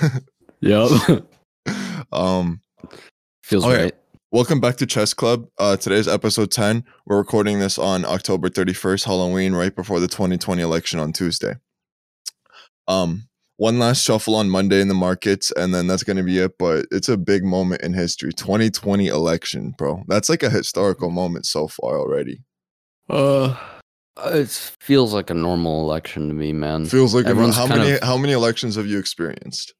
Yep. um, Feels Okay. right. welcome back to Chess Club. Uh, today's episode 10. We're recording this on October 31st, Halloween, right before the 2020 election on Tuesday. Um, one last shuffle on Monday in the markets, and then that's going to be it. But it's a big moment in history. 2020 election, bro. That's like a historical moment so far already. Uh, it feels like a normal election to me, man. Feels like Everyone's how many of- how many elections have you experienced?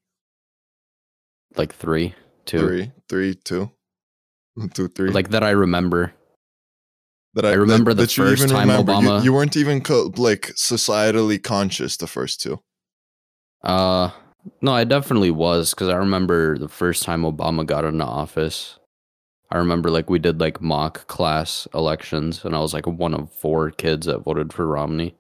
Like three, two, Three, three, two, two, three. like that I remember. that I remember the you first time You- Obama- You, weren't even co- like societally conscious the first two. Uh, no, I definitely was because I remember the first time Obama got into office. I remember like we did like mock class elections, and I was like one of four kids that voted for Romney.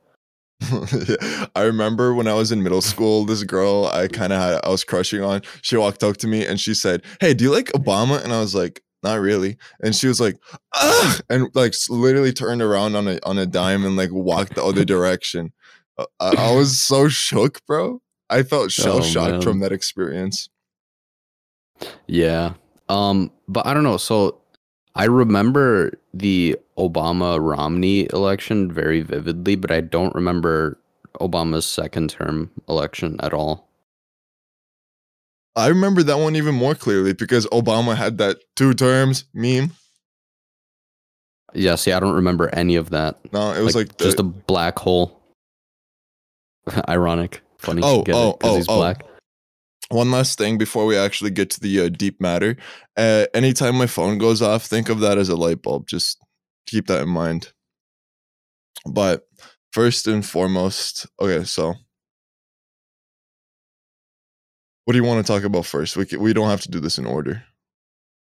I remember when I was in middle school, this girl I kind of had I was crushing on. She walked up to me and she said, "Hey, do you like Obama?" And I was like, "Not really." And she was like, "Ah!" and like literally turned around on a on a dime and like walked the other direction. Uh, I, I was so shook, bro. I felt shell Oh, shocked man. from that experience. Yeah. Um, but I don't know. So I remember the Obama Romney election very vividly, but I don't remember Obama's second term election at all. I remember that one even more clearly because Obama had that two terms meme. Yeah, see, I don't remember any of that. No, it was like, the- just a black hole. Ironic. Funny. Oh, get oh, oh, he's oh. black. One last thing before we actually get to the uh, deep matter. Uh, anytime my phone goes off, think of that as a light bulb. Just keep that in mind. But first and foremost, okay, so what do you want to talk about first? We can, we don't have to do this in order.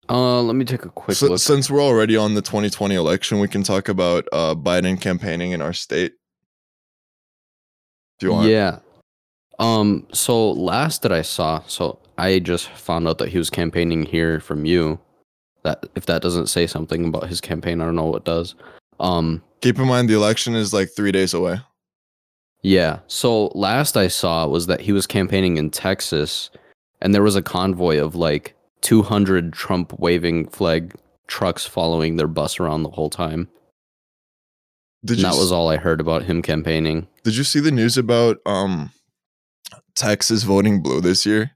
Uh, let me take a quick So, look. since we're already on the 2020 election, we can talk about uh, Biden campaigning in our state. Do you want. Yeah. Um. So last that I saw, so I just found out that he was campaigning here from you. That if that doesn't say something about his campaign, I don't know what does. Um. Keep in mind the election is like three days away. Yeah. So last I saw was that he was campaigning in Texas, and there was a convoy of like 200 Trump waving flag trucks following their bus around the whole time. Did And you that was all I heard about him campaigning. Did you see the news about um Texas voting blue this year?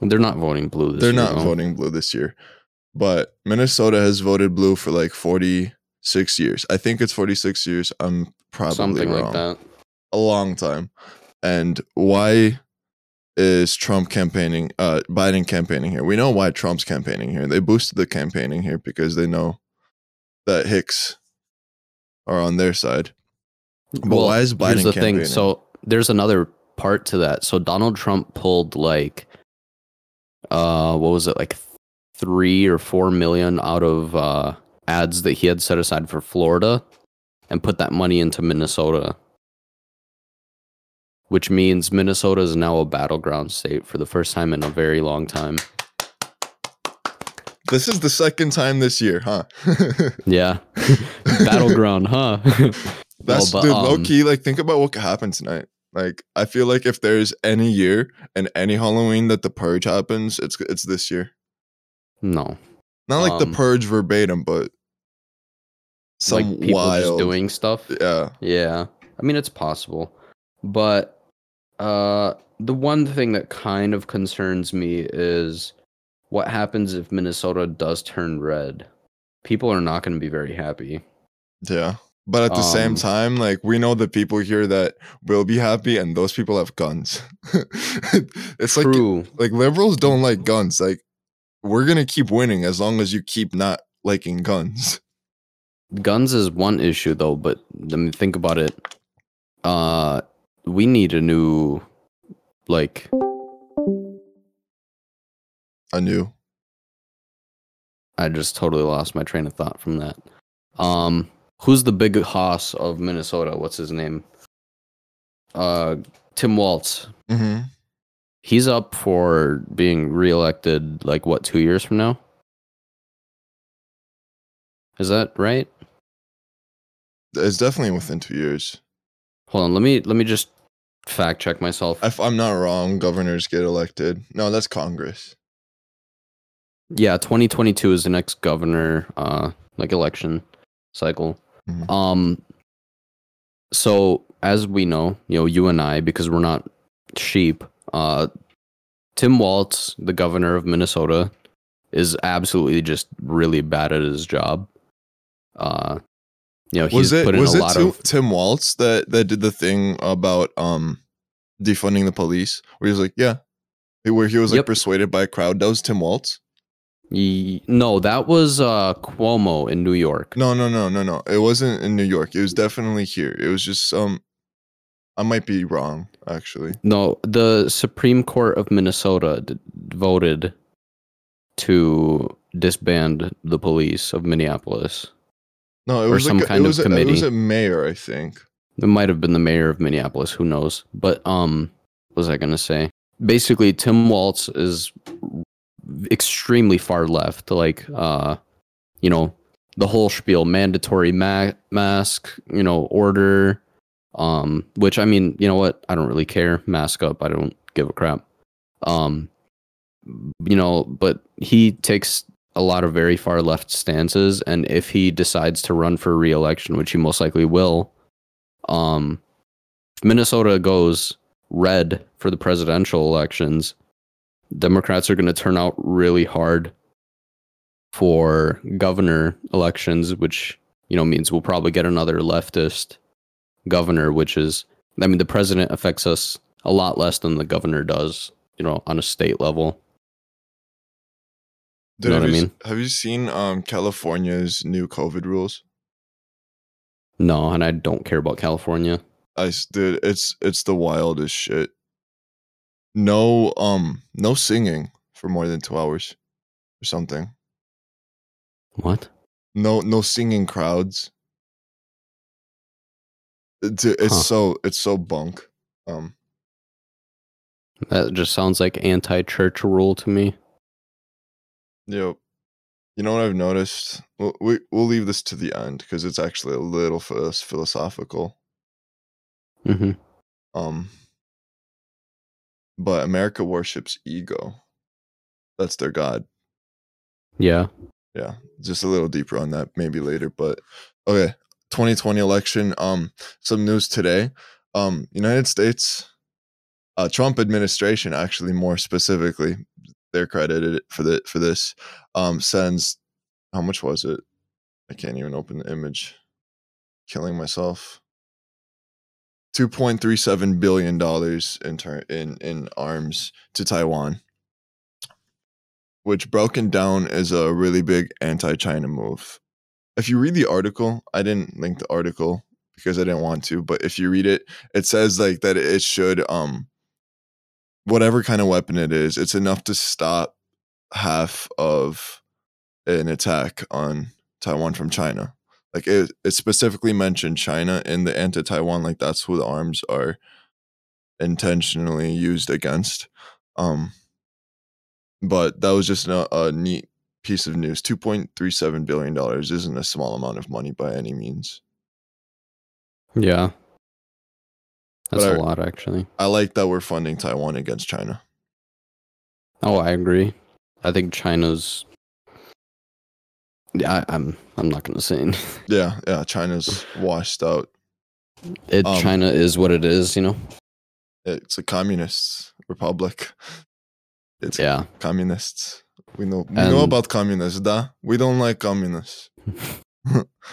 They're not voting blue this They're year, not no. voting blue this year. But Minnesota has voted blue for like 46 years. I think it's 46 years. I'm probably Something wrong. like that. A long time. And why is Trump campaigning uh Biden campaigning here? We know why Trump's campaigning here. They boosted the campaigning here because they know that Hicks are on their side. But why is Biden here's the campaigning? thing. So there's another part to that. So Donald Trump pulled like, uh, what was it like, three or four million out of uh ads that he had set aside for Florida, and put that money into Minnesota. Which means Minnesota is now a battleground state for the first time in a very long time. This is the second time this year, huh? Yeah, battleground, huh? That's but, dude, um, low key. Like, think about what could happen tonight. Like, I feel like if there's any year and any Halloween that the purge happens, it's it's this year. no, Not like Um, the purge verbatim, but some like people wild. just doing stuff. yeah, Yeah. I mean it's possible. But uh the one thing that kind of concerns me is what happens if Minnesota does turn red. People are not going to be very happy. yeah. But at the same Um, time, like we know the people here that will be happy, and those people have guns. it's like True. like liberals don't like guns. Like we're gonna keep winning as long as you keep not liking guns. Guns is one issue though, but I mean think about it. Uh we need a new like I knew. I just totally lost my train of thought from that. Um, who's the big hoss of Minnesota? What's his name? Uh, Tim Walz. Mm-hmm. He's up for being reelected. Like what? Two years from now? Is that right? It's definitely within two years. Hold on. Let me let me just fact check myself. If I'm not wrong, governors get elected. No, that's Congress. yeah, 2022 is the next governor uh like election cycle. Mhm. Um so as we know, you know, you and I because we're not sheep, uh Tim Walz, the governor of Minnesota, is absolutely just really bad at his job. Uh you know, he's Was it put in was a it lot Tim, of Tim Walz that that did the thing about um defunding the police? Where he was like, yeah, where he was like Yep. persuaded by a crowd. That was Tim Walz. No, that was uh Cuomo in New York. No, no, no, no, no. It wasn't in New York. It was definitely here. It was just um, I might be wrong actually. No, the Supreme Court of Minnesota d- voted to disband the police of Minneapolis. No, it was some like a, kind it of a, it was a mayor, I think. It might have been the mayor of Minneapolis, who knows? But um what was I going to say? Basically, Tim Walz is extremely far left, like uh you know, the whole spiel, mandatory ma- mask, you know, order um which I mean, you know what? I don't really care. Mask up. I don't give a crap. Um you know, but he takes a lot of very far left stances and if he decides to run for re-election, which he most likely will, um Minnesota goes red for the presidential elections, Democrats are going to turn out really hard for governor elections, which you know means we'll probably get another leftist governor, which is I mean the president affects us a lot less than the governor does, you know, on a state level. Dude, know what have I you, mean? Have you seen um California's new COVID rules? No, and I don't care about California. I dude, it's it's the wildest shit. No um no singing for more than two hours or something. What? No no singing crowds. It's, it's Huh. so it's so bunk. Um That just sounds like anti-church rule to me. Yep. You know what I've noticed? We'll, we we'll leave this to the end because it's actually a little phil- philosophical. hmm Um, but America worships ego. That's their god. Yeah. Yeah, just a little deeper on that maybe later. But okay, 2020 election. Um, some news today. Um, United States, uh, Trump administration actually more specifically, they're credited for the for this. Um, sends how much was it? I can't even open the image. Killing myself. Two point three seven billion dollars in turn in in arms to Taiwan which broken down is a really big anti-China move. If you read the article, I didn't link the article because I didn't want to, but if you read it, it says like that it should um whatever kind of weapon it is, it's enough to stop half of an attack on Taiwan from China. Like it, it specifically mentioned China in the anti-Taiwan, like that's who the arms are intentionally used against. Um but that was just a, a neat piece of news. Two point three seven billion dollars isn't a small amount of money by any means. Yeah. That's But a I- lot, actually. I like that we're funding Taiwan against China. Oh, I agree. I think China's. Yeah, I, I'm. I'm not gonna say. anything. Yeah, yeah, China's washed out. It Um, China is what it is, you know. It's a communist republic. It's Yeah. communists. We know we know about communists, da. We don't like communists.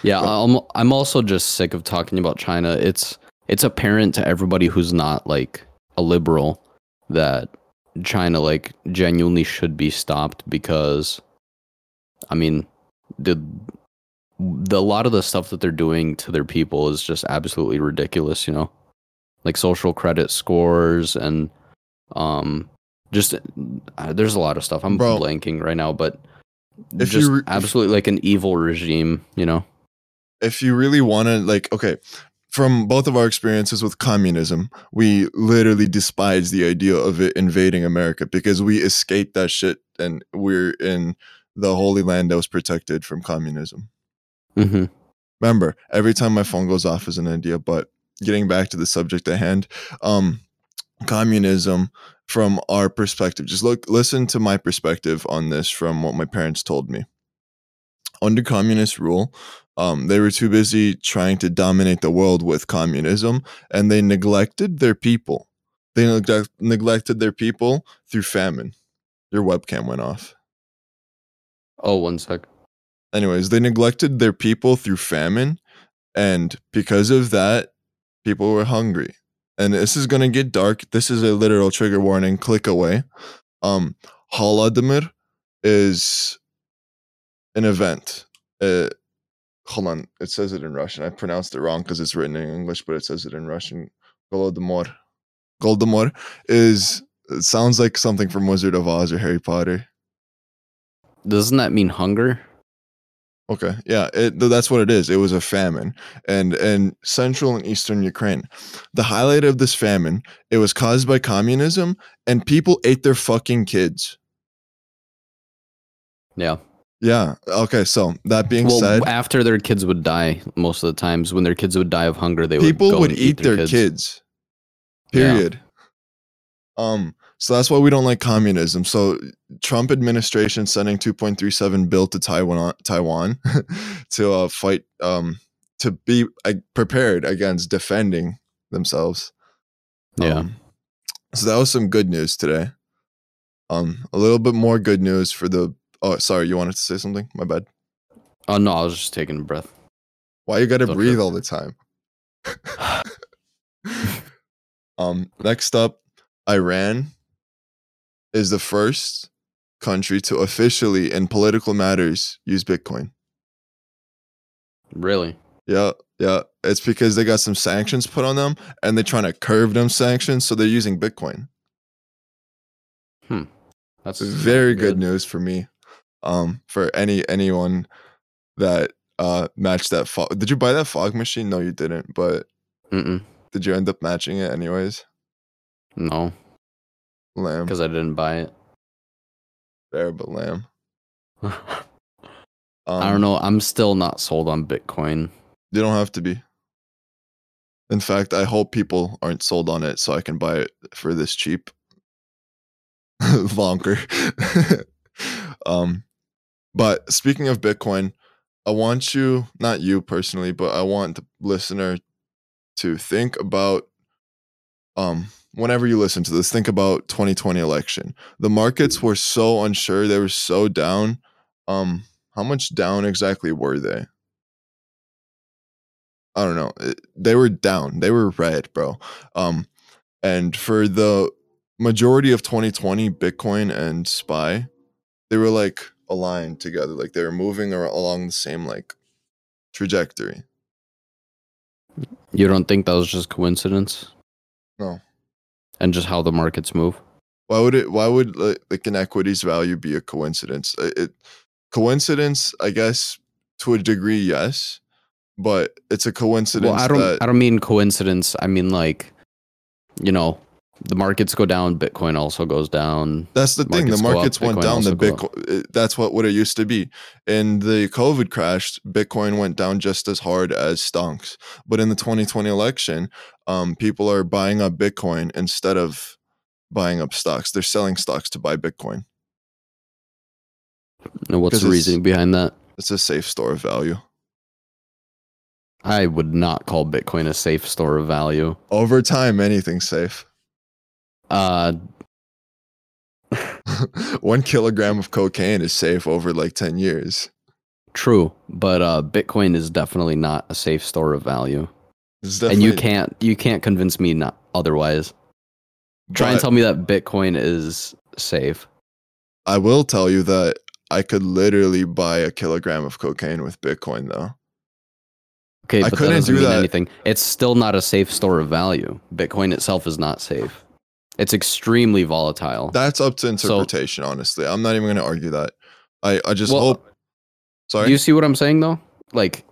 Yeah, I'm. I'm also just sick of talking about China. It's it's apparent to everybody who's not like a liberal that China like genuinely should be stopped because, I mean, the the a lot of the stuff that they're doing to their people is just absolutely ridiculous. You know, like social credit scores and um just uh, there's a lot of stuff. I'm Bro. blanking right now, but If just re- absolutely like an evil regime. You know. if you really want to like okay from both of our experiences with communism we literally despise the idea of it invading america because we escaped that shit and we're in the holy land that was protected from communism hmm remember every time my phone goes off is an idea but getting back to the subject at hand, um, communism from our perspective. Just look, listen to my perspective on this from what my parents told me. Under communist rule, um, they were too busy trying to dominate the world with communism, and they neglected their people. They neglect- neglected their people through famine. Your webcam went off. Oh, one sec. anyways, they neglected their people through famine, and because of that, people were hungry. And this is gonna get dark. This is a literal trigger warning. Click away. Um, Holodomor is an event. Uh, hold on, it says it in Russian. I pronounced it wrong because it's written in English, but it says it in Russian. Golodomor. Goldomor is. It sounds like something from Wizard of Oz or Harry Potter. Doesn't that mean hunger? Okay, yeah, it, that's what it is. It was a famine, and and central and eastern Ukraine. The highlight of this famine, it was caused by communism, and people ate their fucking kids. Yeah. Yeah. Okay. So that being well, said, after their kids would die, most of the times when their kids would die of hunger, they people would would and eat their kids. Period. Um. So that's why we don't like communism. So Trump administration sending 2.37 bill to Taiwan Taiwan to uh, fight um to be uh, prepared against defending themselves. Yeah. Um, so that was some good news today. Um, a little bit more good news for the. Oh, sorry, you wanted to say something? My bad. Oh no, I was just taking a breath. Why you gotta okay. breathe all the time? um, next up, Iran is the first country to officially, in political matters, use Bitcoin. Really? Yeah, yeah. It's because they got some sanctions put on them, and they're trying to curve them sanctions, so they're using Bitcoin. Hmm. That's very good, news for me. Um, for any anyone that uh matched that fog. Did you buy that fog machine? No, you didn't. But Mm-mm. did you end up matching it anyways? No, Lamb, because I didn't buy it. fair, but lamb. Um, I don't know. I'm still not sold on Bitcoin. You don't have to be. In fact, I hope people aren't sold on it so I can buy it for this cheap. Vonker. um, but speaking of Bitcoin, I want you, not you personally, but I want the listener to think about um whenever you listen to this, think about 2020 election. The markets were so unsure, they were so down. Um, how much down exactly were they? I don't know. They were down. They were red, bro. Um, and for the majority of 2020, Bitcoin and SPY, they were like aligned together. Like they were moving along the same like trajectory. You don't think that was just coincidence? No. And just how the markets move? Why would it? Why would like, an equities value be a coincidence? It coincidence, I guess, to a degree, yes, but it's a coincidence Well, I don't. that I don't mean coincidence. I mean like, you know, the markets go down, Bitcoin also goes down. That's the thing. The Markets up, went Bitcoin down. The also go up. Bitcoin. That's what what it used to be. In the COVID crash, Bitcoin went down just as hard as stonks. But in the 2020 election, um, people are buying up Bitcoin instead of buying up stocks. They're selling stocks to buy Bitcoin. And what's the reasoning behind that? It's a safe store of value. I would not call Bitcoin a safe store of value. Over time, anything's safe. Uh, One kilogram of cocaine is safe over like 10 years. true, but uh, Bitcoin is definitely not a safe store of value, and you can't you can't convince me not otherwise. Try and tell me that Bitcoin is safe. I will tell you that I could literally buy a kilogram of cocaine with Bitcoin, though. Okay, I but that couldn't doesn't do mean that. anything. It's still not a safe store of value. Bitcoin itself is not safe. It's extremely volatile. That's up to So- interpretation, honestly. I'm not even going to argue that. I, I just Well, hope. Sorry. Do you see what I'm saying though? Like,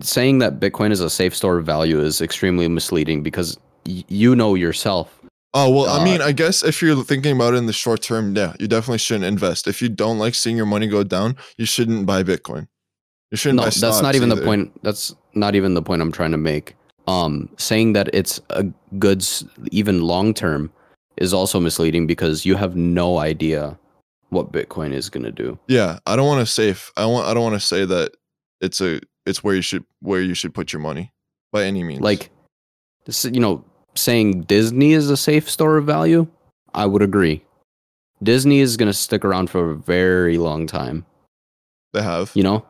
saying that Bitcoin is a safe store of value is extremely misleading because y- you know yourself. oh, well, I uh, mean, I guess if you're thinking about it in the short term, yeah, you definitely shouldn't invest. If you don't like seeing your money go down, you shouldn't buy Bitcoin. You shouldn't No, that's not even the point. That's not even the point I'm trying to make. um, saying that it's a goods even long term is also misleading because you have no idea what Bitcoin is going to do. Yeah, I don't want to say if I want I don't want to say that it's a it's where you should where you should put your money by any means. Like, this, you know, saying Disney is a safe store of value, I would agree. Disney is going to stick around for a very long time. they have. You know,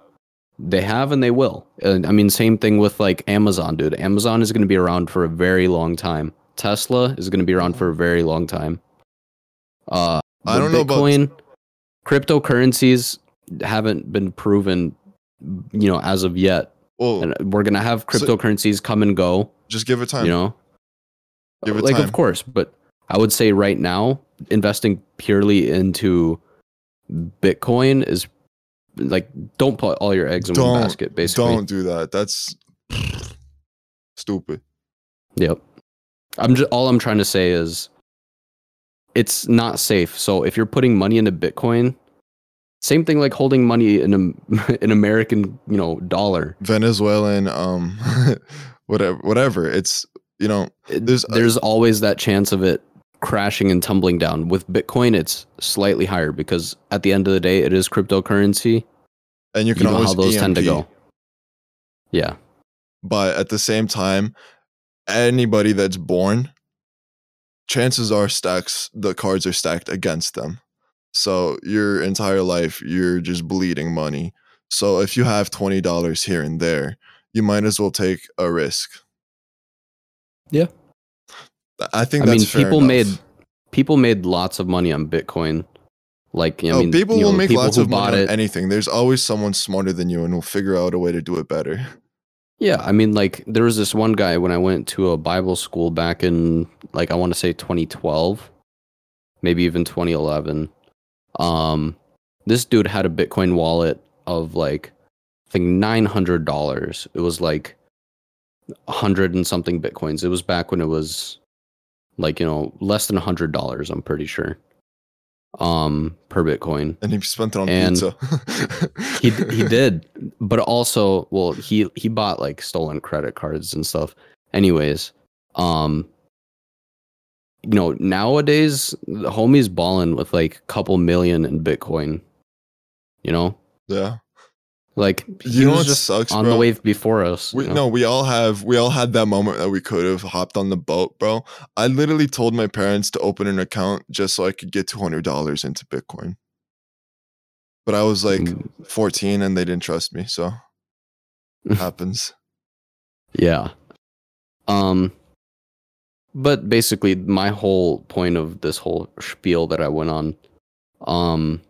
they have and they will. And I mean, same thing with like Amazon, dude. Amazon is going to be around for a very long time. Tesla is going to be around for a very long time. Uh, I don't know about- Bitcoin, cryptocurrencies haven't been proven, you know, as of yet. Well, And we're gonna have So- cryptocurrencies come and go. just give it time. You know, Give it like time. of course, but I would say right now, investing purely into Bitcoin is like don't put all your eggs in one Don't- basket. Basically, Don't do that. That's stupid. Yep. I'm just all I'm trying to say is it's not safe. So if you're putting money into Bitcoin, same thing like holding money in a, an American, you know, dollar. Venezuelan, um, whatever, whatever. It's you know, There's There's, a- always that chance of it crashing and tumbling down. With Bitcoin, it's slightly higher because at the end of the day, it is cryptocurrency. and you You, can know always how those tend to go. Yeah. But at the same time, anybody that's born, chances are stacks the cards are stacked against them. So your entire life you're just bleeding money. So if you have twenty dollars here and there, you might as well take a risk. Yeah. I think I mean, people enough. made people made lots of money on Bitcoin. Like, I oh, mean, people will know, make people lots of money it. on anything. There's always someone smarter than you and will figure out a way to do it better. Yeah, I mean, like there was this one guy when I went to a Bible school back in like I want to say 2012, maybe even 2011. Um, this dude had a Bitcoin wallet of like I think nine hundred dollars. It was like hundred and something bitcoins. It was back when it was like you know less than a hundred dollars. I'm pretty sure. Um, per Bitcoin. And he spent it on And pizza. he he did but also well he he bought like stolen credit cards and stuff anyways um you know nowadays the homie's balling with like a couple million in bitcoin you know Yeah. Like he You know was what just sucks, on bro? the wave before us We, you know? No, we all have. We all had that moment that we could have hopped on the boat, bro. I literally told my parents to open an account just so I could get two hundred dollars into Bitcoin. But I was like Mm, fourteen, and they didn't trust me, so it happens. Yeah. Um but basically my whole point of this whole spiel that I went on um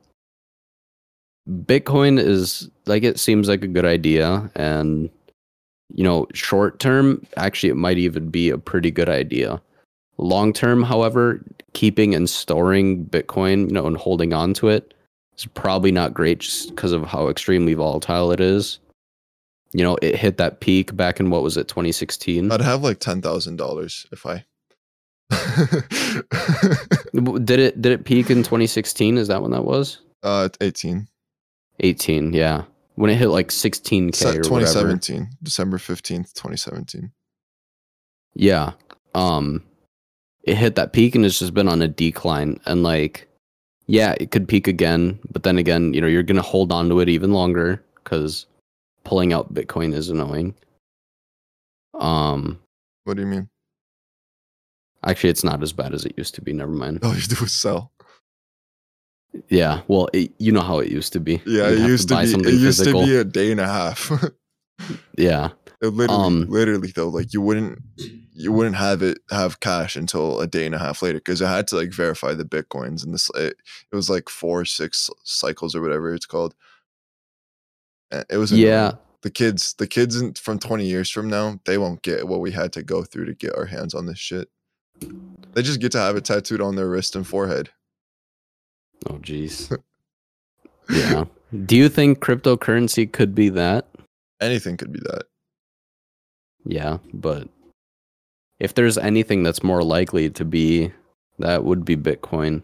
Bitcoin is like it seems like a good idea and you know, short term actually it might even be a pretty good idea. Long term, however, keeping and storing Bitcoin, you know, and holding on to it is probably not great just because of how extremely volatile it is. You know, it hit that peak back in what was it, 2016? I'd have like ten thousand dollars if I Did it did it peak in 2016? Is that when that was? uh, eighteen. 18, yeah. When it hit like 16k Se- or whatever. 2017, December fifteenth, twenty seventeen. Yeah. Um it hit that peak and it's just been on a decline and like yeah, it could peak again, but then again, you know, you're going to hold on to it even longer cuz pulling out Bitcoin is annoying. Um What do you mean? actually it's not as bad as it used to be, never mind. All you do sell. Yeah, well, it, you know how it used to be. Yeah, You'd it used to, buy be. It used physical. to be a day and a half. Yeah. It literally, Um, literally though, like you wouldn't, you wouldn't have it have cash until a day and a half later because I had to like verify the bitcoins and this. It, it was like four, six cycles or whatever it's called. It was annoying. Yeah. The kids, the kids in, from twenty years from now, they won't get what we had to go through to get our hands on this shit. They just get to have it tattooed on their wrist and forehead. Oh, jeez. yeah. Do you think cryptocurrency could be that? Anything could be that. Yeah, but if there's anything that's more likely to be, that would be Bitcoin.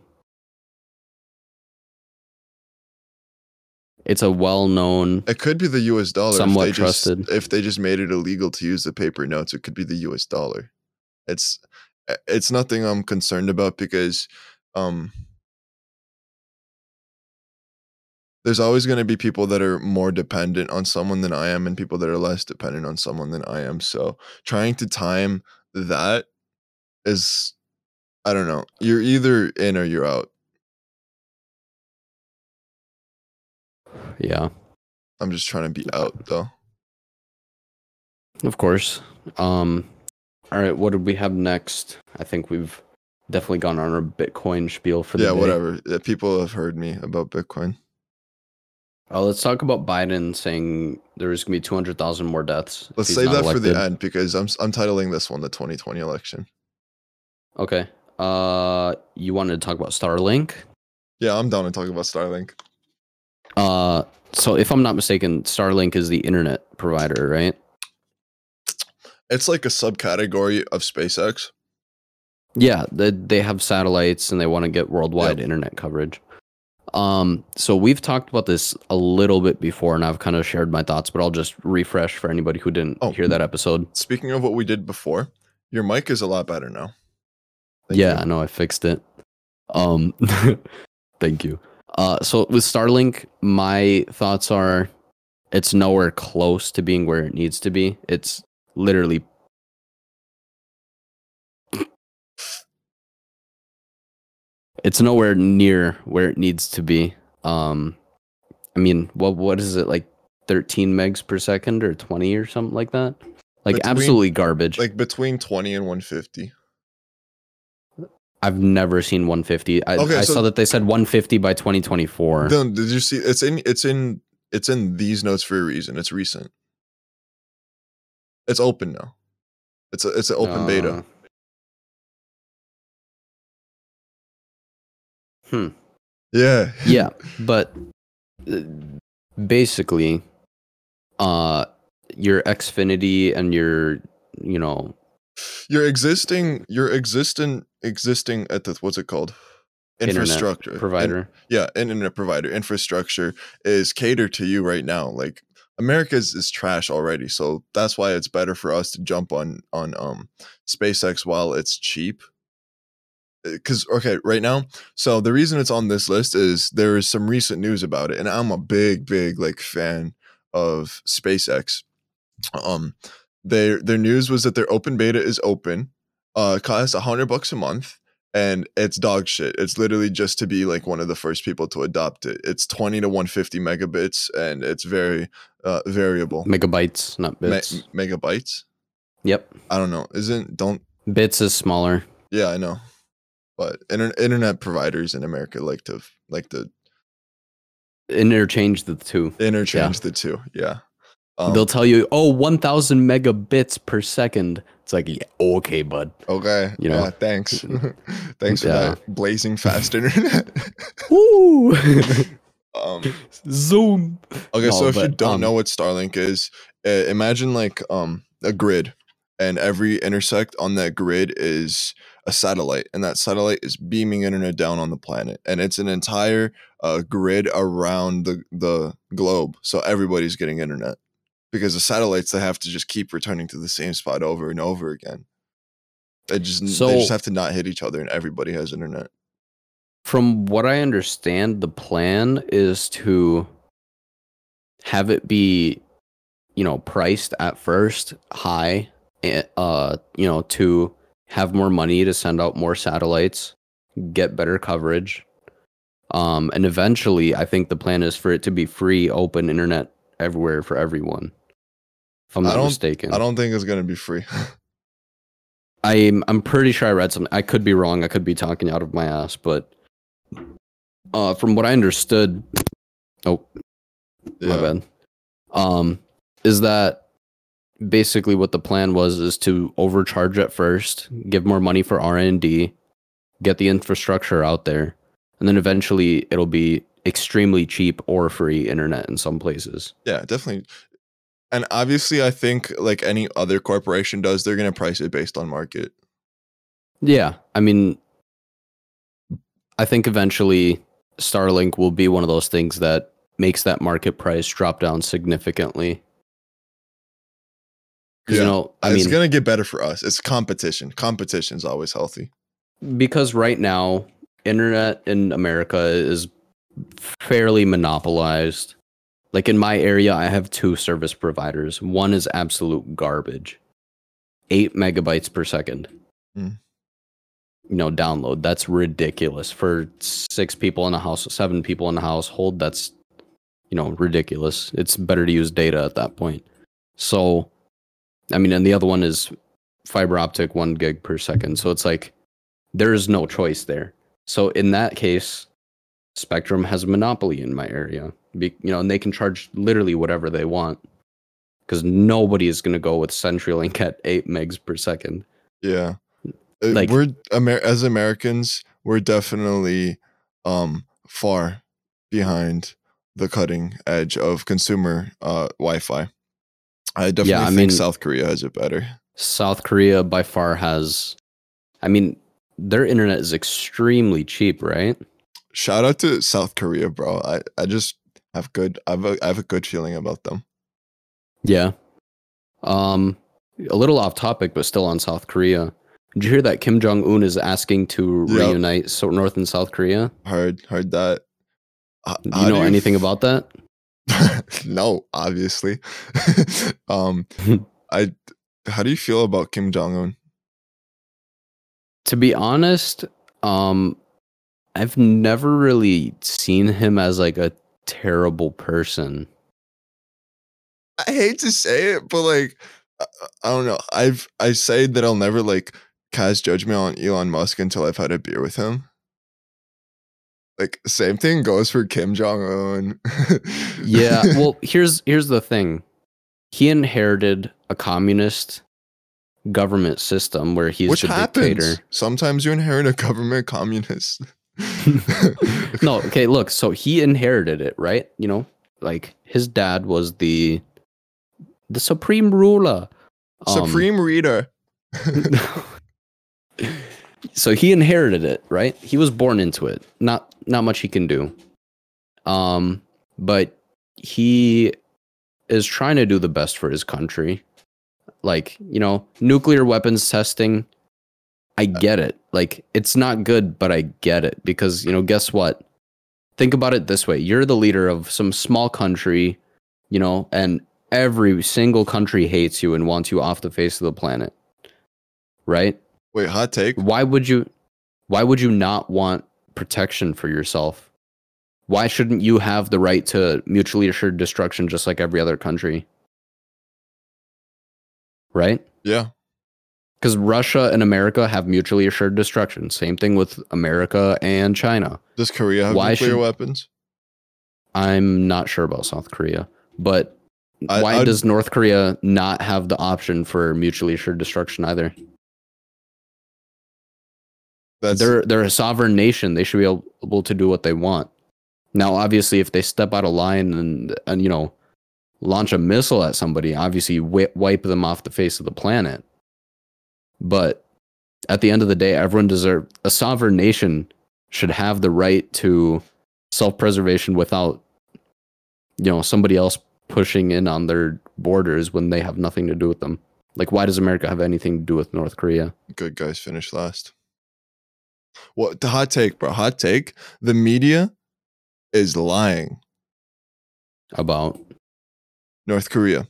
it's a well-known It could be the U.S. dollar. Somewhat if they just, trusted. If they just made it illegal to use the paper notes, it could be the U.S. dollar. It's it's nothing I'm concerned about because um, there's always going to be people that are more dependent on someone than I am, and people that are less dependent on someone than I am. So trying to time that is, I don't know. You're either in or you're out. yeah I'm just trying to be out though. Of course. Um, all right, what did we have next? I think we've definitely gone on our Bitcoin spiel for the Yeah, day. whatever. People have heard me about Bitcoin. Uh, let's talk about Biden saying there's gonna be 200,000 more deaths. Let's save that for the end because I'm I'm titling this one the 2020 election. Okay. Uh, you wanted to talk about Starlink? Yeah, I'm down to talk about Starlink. Uh, so if I'm not mistaken, Starlink is the internet provider, right? It's like a subcategory of SpaceX. Yeah, they they have satellites and they want to get worldwide internet coverage. Um, so we've talked about this a little bit before, and I've kind of shared my thoughts, but I'll just refresh for anybody who didn't Oh. hear that episode. Speaking of what we did before, your mic is a lot better now. Thank yeah. I know I fixed it. Um, thank you. Uh, so with Starlink, my thoughts are, it's nowhere close to being where it needs to be. It's literally. It's nowhere near where it needs to be. Um, I mean, what what is it like, thirteen megs per second or twenty or something like that? Like Between- absolutely garbage. Like between 20 and 150. I've never seen 150. I, Okay, I so- saw that they said 150 by 2024. Dylan, did you see it's in it's in it's in these notes for a reason. It's recent. It's open now. It's a it's an open Uh, beta. Hmm. Yeah. Yeah, but uh, basically, uh, your Xfinity and your, you know, Your existing your existing existing at the what's it called? Infrastructure. In- provider. yeah, internet provider infrastructure is catered to you right now. Like America's is trash already, so that's why it's better for us to jump on on um SpaceX while it's cheap. Because okay, right now, so the reason it's on this list is there is some recent news about it, and I'm a big, big like fan of SpaceX. Um, their their news was that their open beta is open. Uh, costs a hundred bucks a month and it's dog shit. It's literally just to be like one of the first people to adopt it. It's 20 to 150 megabits and it's very uh, variable. Megabytes, not Me- bits. megabytes? yep. I don't know. Isn't don't Bits is smaller. yeah, I know. But inter- internet providers in America like to like to Interchange the two. interchange the two. Yeah. Um, They'll tell you, oh, 1000 megabits per second. It's like, yeah, okay, bud. okay. you know. yeah, thanks. thanks for Yeah. that blazing fast internet. Woo! um Zoom. Okay, No, so if you don't um, know what Starlink is, uh, imagine like um a grid, and every intersect on that grid is a satellite, and that satellite is beaming internet down on the planet, and it's an entire uh, grid around the the globe, so everybody's getting internet because the satellites they have to just keep returning to the same spot over and over again. They just they just have to not hit each other, and everybody has internet. From what I understand, the plan is to have it be, you know, priced at first high, eh, uh, you know, to have more money to send out more satellites, get better coverage. Um, and eventually, I think the plan is for it to be free, open internet everywhere for everyone. If I'm I not don't- mistaken, I don't think it's gonna be free. I'm I'm pretty sure I read something. I could be wrong. I could be talking out of my ass, but uh, from what I understood, oh my bad. Um, is that basically what the plan was? Is to overcharge at first, give more money for R and D, get the infrastructure out there, and then eventually it'll be extremely cheap or free internet in some places. Yeah, definitely. And obviously, I think like any other corporation does, they're gonna price it based on market. Yeah, I mean, I think eventually Starlink will be one of those things that makes that market price drop down significantly. Yeah. You know, I it's mean, gonna get better for us. It's competition. Competition is always healthy. because right now, internet in America is fairly monopolized. Like in my area, I have two service providers. One is absolute garbage, eight megabytes per second. Hmm. You know, download. That's ridiculous for six people in a house, seven people in a household. That's you know ridiculous. It's better to use data at that point. So, I mean, and the other one is fiber optic, one gig per second. So it's like there is no choice there. So in that case, Spectrum has a monopoly in my area. Be, you know, and they can charge literally whatever they want because nobody is going to go with CenturyLink at eight megs per second. Yeah. Uh, Like- we're Amer- as Americans, we're definitely um far behind the cutting edge of consumer uh Wi-Fi. I definitely yeah, I think mean- South Korea has it better. South Korea by far has, I mean, their internet is extremely cheap, right? Shout out to South Korea, bro. I, I just have good I have a, I have a good feeling about them. Yeah. Um, a little off topic, but still on South Korea. Did you hear that Kim Jong Un is asking to Yep. reunite so North and South Korea? Heard heard that. H- Do how you know do anything f- about that? no, obviously. um I how do you feel about Kim Jong Un? To be honest, um, I've never really seen him as like a terrible person. I hate to say it, but like I, I don't know. I've I say that I'll never like cast judgment on Elon Musk until I've had a beer with him. Like same thing goes for Kim Jong Un. Yeah. Well, here's here's the thing. He inherited a communist government system where he's which the happens. dictator. Sometimes you inherit a government communist. no, okay, look, so he inherited it, right? You know, like his dad was the the supreme ruler. Um, Supreme Reader. so he inherited it, right? He was born into it. Not not much he can do. Um, but he is trying to do the best for his country. Like, you know, nuclear weapons testing, I get it. Like, it's not good, but I get it because, you know, guess what? Think about it this way. You're the leader of some small country, you know, and every single country hates you and wants you off the face of the planet. Right? Wait, hot take. why would you why would you not want protection for yourself why shouldn't you have the right to mutually assured destruction just like every other country right Yeah. because russia and america have mutually assured destruction same thing with america and china Does Korea have Why nuclear should- weapons? i'm not sure about south korea but I- why I'd- does north korea not have the option for mutually assured destruction either That's they're they're a sovereign nation. They should be able, able to do what they want. Now, obviously, if they step out of line and and you know launch a missile at somebody, obviously wi- wipe them off the face of the planet. But at the end of the day, everyone deserves a sovereign nation should have the right to self-preservation without you know somebody else pushing in on their borders when they have nothing to do with them. Like, why does America have anything to do with North Korea? good guys finish last. What the hot take, bro? Hot take. The media is lying. About North Korea.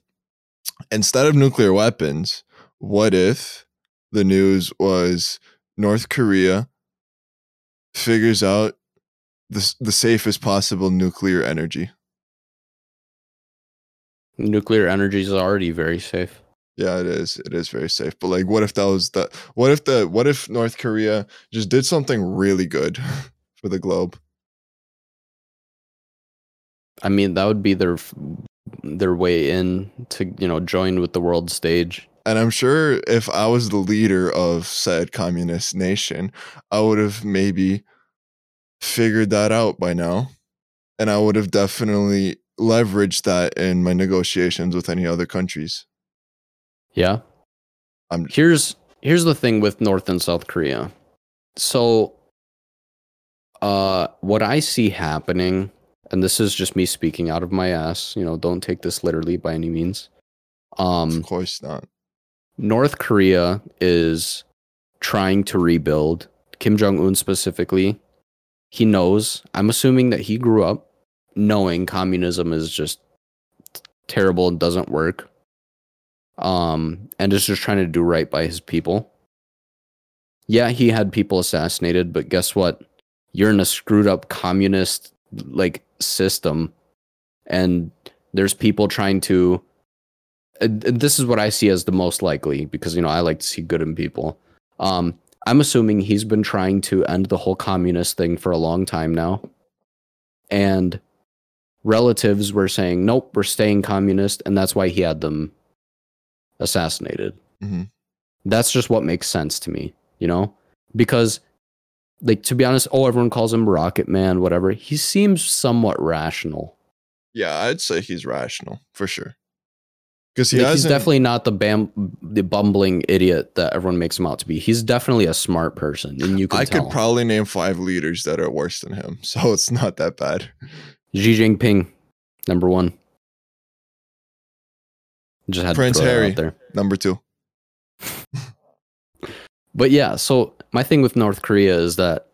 Instead of nuclear weapons, what if the news was North Korea figures out the, the safest possible nuclear energy? nuclear energy is already very safe. Yeah, it is. It is very safe. But like what if that was the what if the what if North Korea just did something really good for the globe? I mean, that would be their their way in to you know join with the world stage. And I'm sure if I was the leader of said communist nation, I would have maybe figured that out by now. And I would have definitely leveraged that in my negotiations with any other countries. Yeah. I'm- here's here's the thing with North and South Korea. So, uh, what I see happening and this is just me speaking out of my ass, you know, don't take this literally by any means. Um, of course not. North Korea is trying to rebuild. Kim Jong Un specifically, he knows. I'm assuming that he grew up knowing communism is just terrible and doesn't work. Um, and is just trying to do right by his people. Yeah, he had people assassinated, but guess what? You're in a screwed up communist like system, and there's people trying to this is what I see as the most likely because you know I like to see good in people. Um, I'm assuming he's been trying to end the whole communist thing for a long time now, and relatives were saying nope, we're staying communist, and that's why he had them assassinated. Mhm. That's just what makes sense to me, you know, because like to be honest, oh everyone calls him Rocket Man, whatever. He seems somewhat rational. Yeah, I'd say he's rational for sure. Because he Like, he's definitely not the bam the bumbling idiot that everyone makes him out to be. He's definitely a smart person, and you can I tell. could probably name five leaders that are worse than him, so it's not that bad. Xi Jinping, number one. Just had Prince Harry. out there. Number two. But yeah, so my thing with North Korea is that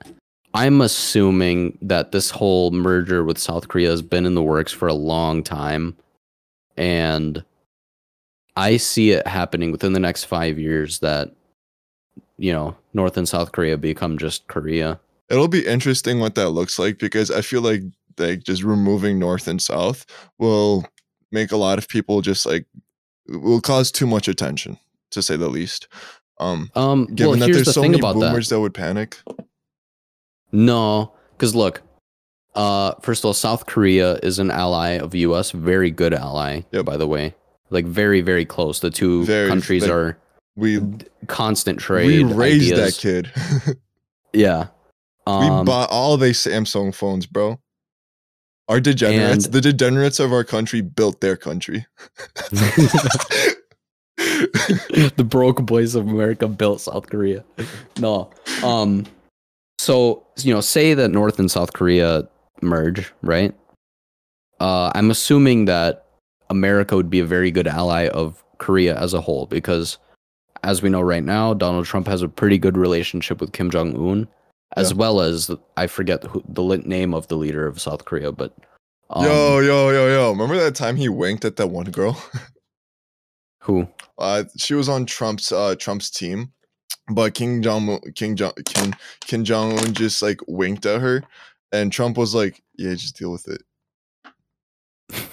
I'm assuming that this whole merger with South Korea has been in the works for a long time. And I see it happening within the next five years that, you know, North and South Korea become just Korea. It'll be interesting what that looks like because I feel like like just removing North and South will make a lot of people just like will cause too much attention, to say the least. Um, Um, given well, that there's the so thing many about that. boomers that would panic. No, because look, uh, first of all, South Korea is an ally of U.S. Very good ally, Yep. by the way. Like very, very close. The two Very, countries like, are We constant trade. we raised ideas. that kid. Yeah. we Um, bought all they Samsung phones, bro. Our degenerates, And- the degenerates of our country built their country. the broke boys of America built South Korea. No. Um. So you know, say that North and South Korea merge, right? Uh, I'm assuming that America would be a very good ally of Korea as a whole because, as we know right now, Donald Trump has a pretty good relationship with Kim Jong Un, as Yeah. well as I forget who, the name of the leader of South Korea, but um, yo, yo, yo, yo! Remember that time he winked at that one girl? who? Uh, she was on Trump's uh Trump's team, but King Jong King Jong Kim Kim Jong Un just like winked at her, and Trump was like, "Yeah, just deal with it."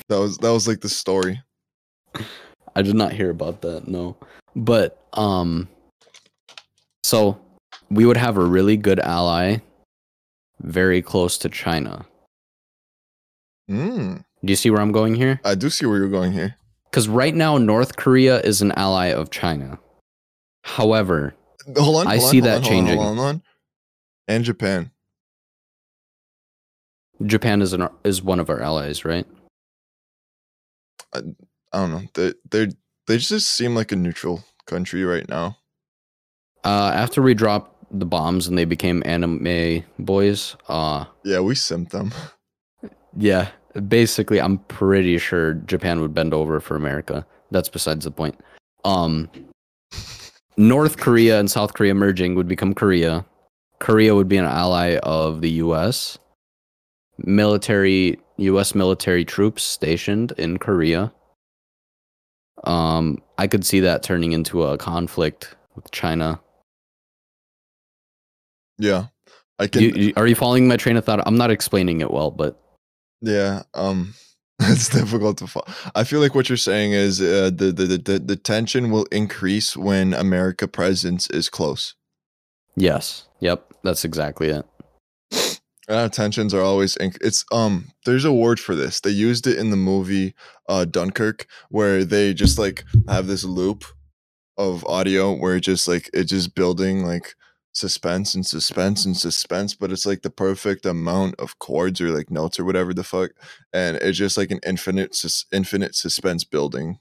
That was that was like the story. I did not hear about that. No, but um, so we would have a really good ally, very close to China. Mm, Do you see where I'm going here? I do see where you're going here. Because right now North Korea is an ally of China. However, Hold on, I hold see that on, on, changing. Hold on, hold on. And Japan. Japan is an is one of our allies, right? I don't know. They they they just seem like a neutral country right now. Uh, after we dropped the bombs and they became anime boys, uh, Yeah, we simped them. Yeah, basically, I'm pretty sure Japan would bend over for America. That's besides the point. Um, North Korea and South Korea merging would become Korea. Korea would be an ally of the U.S. Military U.S. military troops stationed in Korea. Um, I could see that turning into a conflict with China. Yeah, I can. You, you- are you following my train of thought? I'm not explaining it well, but Yeah, um, it's difficult to follow. I feel like what you're saying is uh, the, the the the the tension will increase when America presence is close. yes, yep, that's exactly it. Uh, tensions are always inc- it's um. There's a word for this. They used it in the movie uh Dunkirk, where they just like have this loop of audio where it just like it's just building like suspense and suspense and suspense, but it's like the perfect amount of chords or like notes or whatever the fuck, and it's just like an infinite sus- infinite suspense building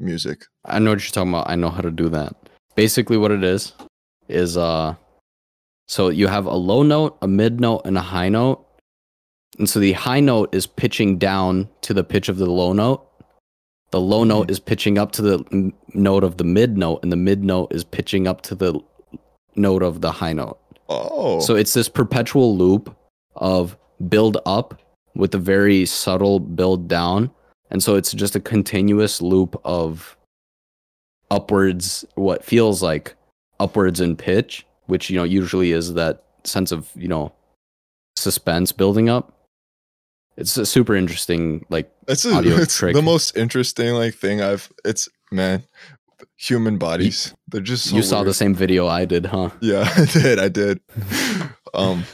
music. I know what you're talking about. I know how to do that. Basically, what it is is uh, so you have a low note, a mid note, and a high note, And so the high note is pitching down to the pitch of the low note. The low note is pitching up to the note of the mid note, and the mid note is pitching up to the note of the high note. Oh, So it's this perpetual loop of build up with a very subtle build down. And so it's just a continuous loop of upwards, what feels like upwards in pitch, which, you know, usually is that sense of, you know, suspense building up. It's a super interesting, like, it's, a, audio it's trick. the most interesting like thing I've. It's man, human bodies. They're just so you saw the same video I did, huh? Yeah, I did. I did. Um,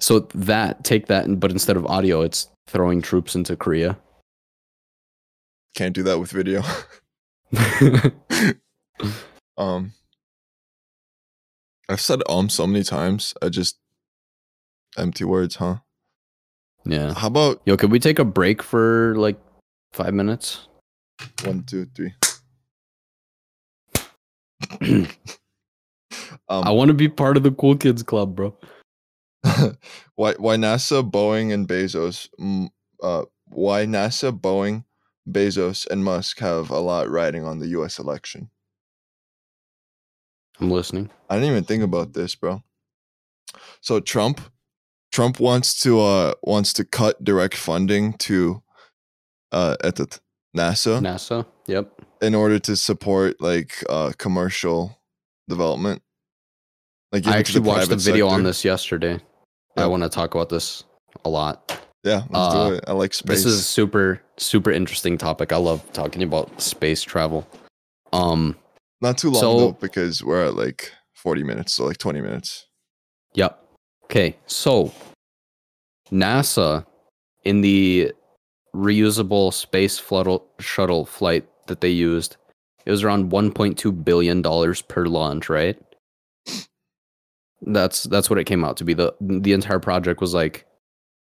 So that, take that, but instead of audio, it's throwing troops into Korea. can't do that with video. Um, I've said um so many times. I just empty words, huh? yeah. How about Yo, could we take a break for like five minutes? one, two, three? I um, want to be part of the cool kids club, bro. why why NASA, Boeing, and Bezos? Uh, why NASA, Boeing, Bezos, and Musk have a lot riding on the U.S. election? I'm listening. I didn't even think about this, bro. So Trump, Trump wants to uh wants to cut direct funding to uh at the NASA NASA. Yep. In order to support like uh commercial development. Like I actually watched a video on this yesterday. I want to talk about this a lot. Yeah, let's uh, do it. I like space. This is a super super interesting topic. I love talking about space travel. Um. not too long so- though because we're at like 40 minutes, so like 20 minutes. Yep. Okay. So NASA in the reusable space shuttle flight that they used, it was around 1.2 billion dollars per launch, right? That's that's what it came out to be. the The entire project was like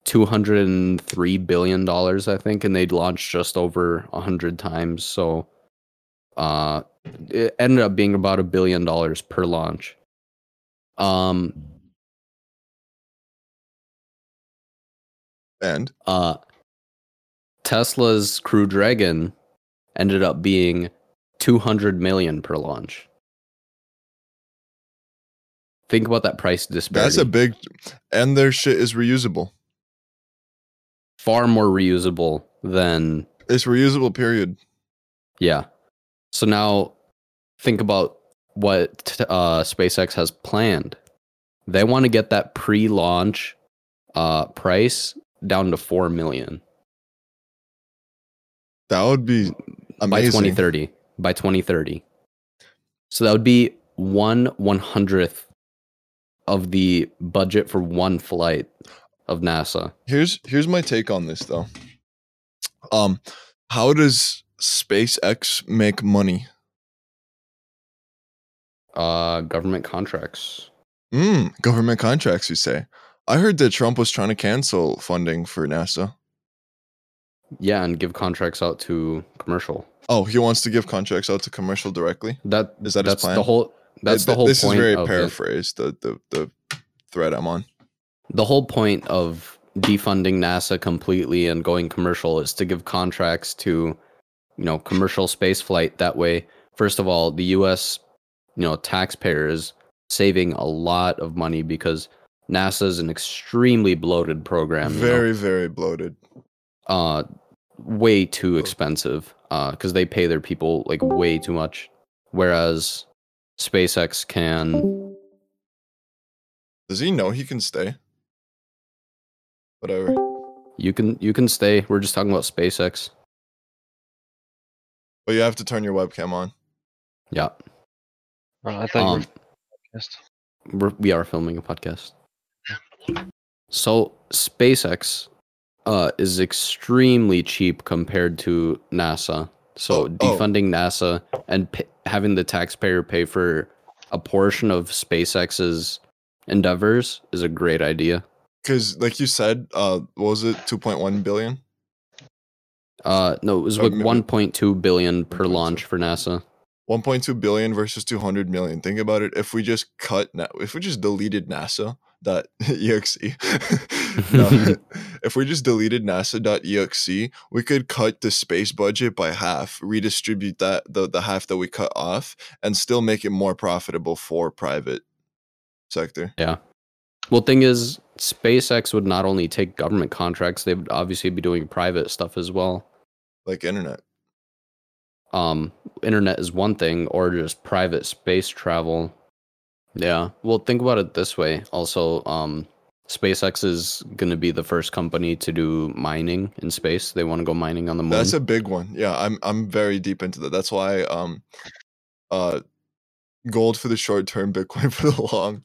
203 billion dollars, I think, and they'd launched just over 100 times. So, uh, it ended up being about a billion dollars per launch. Um, And uh Tesla's Crew Dragon ended up being 200 million per launch. Think about that price disparity. that's a big and their shit is reusable. far more reusable than It's reusable period. yeah. So now think about what uh, SpaceX has planned. They want to get that pre-launch uh, price down to 4 million That would be by 2030 by 2030 so that would be one one hundredth of the budget for one flight of nasa Here's here's my take on this though. Um, how does SpaceX make money? uh government contracts Mm, government contracts, you say? I heard that Trump was trying to cancel funding for NASA. Yeah and give contracts out to commercial Oh, he wants to give contracts out to commercial directly. that Is that his plan? the whole that's Uh, the whole This point is very it. paraphrased. The, the the thread I'm on. the whole point of defunding NASA completely and going commercial is to give contracts to you know commercial space flight that way first of all the US you know taxpayer is saving a lot of money because NASA is an extremely bloated program you know? Very very bloated. uh way too expensive uh cuz they pay their people like way too much whereas SpaceX can Does he know he can stay? Whatever. you can you can stay we're just talking about SpaceX But you have to turn your webcam on. yeah Oh, I thought um you were we're, we are filming a podcast. So SpaceX uh, is extremely cheap compared to NASA. So Oh, oh. defunding NASA and p- having the taxpayer pay for a portion of SpaceX's endeavors is a great idea. Because, like you said, uh, what was it? Two point one billion. Uh, no, it was Oh, like 1.2 billion per 1.2. launch for NASA. 1.2 billion versus 200 million. Think about it. If we just cut, if we just deleted NASA, that exe, no, if we just deleted NASA.exe, we could cut the space budget by half, redistribute that the, the half that we cut off, and still make it more profitable for private sector. Yeah. Well, thing is, SpaceX would not only take government contracts; they would obviously be doing private stuff as well. Like internet. Um, internet is one thing, or just private space travel. Yeah. Well, think about it this way. Also, um, SpaceX is going to be the first company to do mining in space. They want to go mining on the moon. That's a big one. Yeah, I'm I'm very deep into that. That's why um uh gold for the short term, Bitcoin for the long.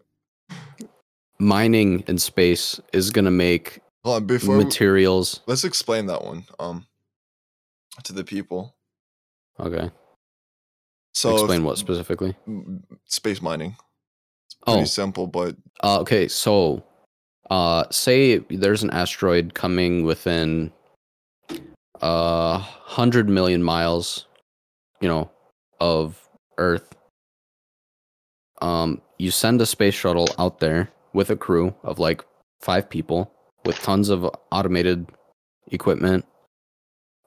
mining in space is going to make on, before we- materials. let's explain that one um to the people. Okay. So if- Explain what specifically? space mining. It's pretty Oh. simple, but Uh, okay, so uh say there's an asteroid coming within uh 100 million miles, you know, of Earth. Um you send a space shuttle out there with a crew of like 5 people with tons of automated equipment.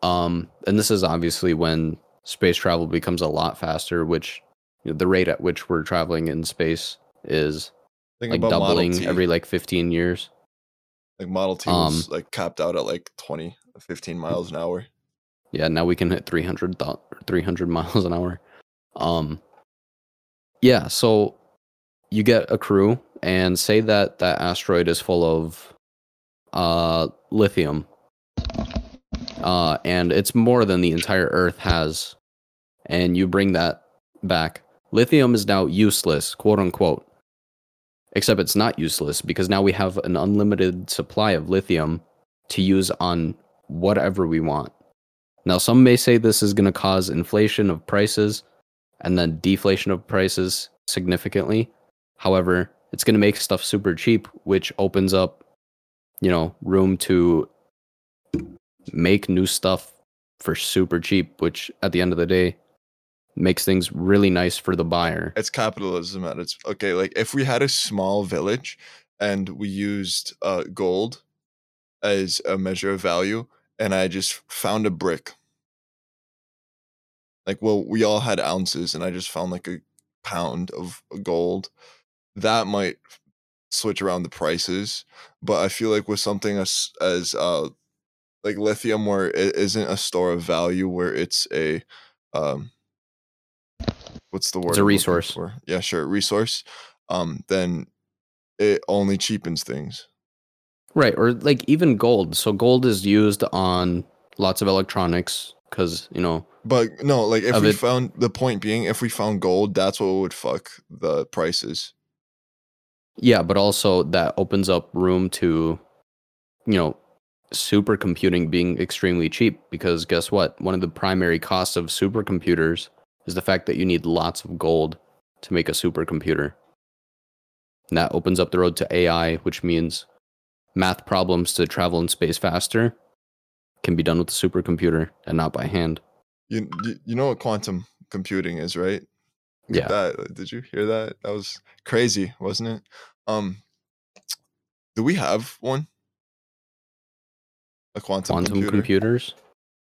Um and this is obviously when space travel becomes a lot faster, which you know, the rate at which we're traveling in space is think like doubling every like 15 years. like Model T um, was like capped out at like 20, 15 miles an hour. Yeah, now we can hit 300 thou- 300 miles an hour. Um yeah, so you get a crew and say that that asteroid is full of uh lithium. Uh and it's more than the entire earth has and you bring that back. Lithium is now useless, quote unquote. Except it's not useless because now we have an unlimited supply of lithium to use on whatever we want. Now, some may say this is going to cause inflation of prices and then deflation of prices significantly. However, it's going to make stuff super cheap, which opens up, you know, room to make new stuff for super cheap, which at the end of the day makes things really nice for the buyer. It's capitalism at its okay. Like if we had a small village and we used uh, gold as a measure of value, and I just found a brick. Like, well, we all had ounces, and I just found like a pound of gold. That might switch around the prices, but I feel like with something as as uh like lithium, where it isn't a store of value, where it's a um what's the word a I'm looking resource. yeah sure resource um then it only cheapens things Right, or like even gold. So gold is used on lots of electronics because, you know, but no like if we it- found the point being if we found gold that's what would fuck the prices Yeah, but also that opens up room to, you know, supercomputing being extremely cheap because guess what? One of the primary costs of supercomputers is the fact that you need lots of gold to make a supercomputer. And that opens up the road to AI, which means math problems to travel in space faster can be done with a supercomputer and not by hand. you you, you know what quantum computing is right Yeah. that did you hear that that was crazy wasn't it um do we have one a quantum, Quantum computer computers,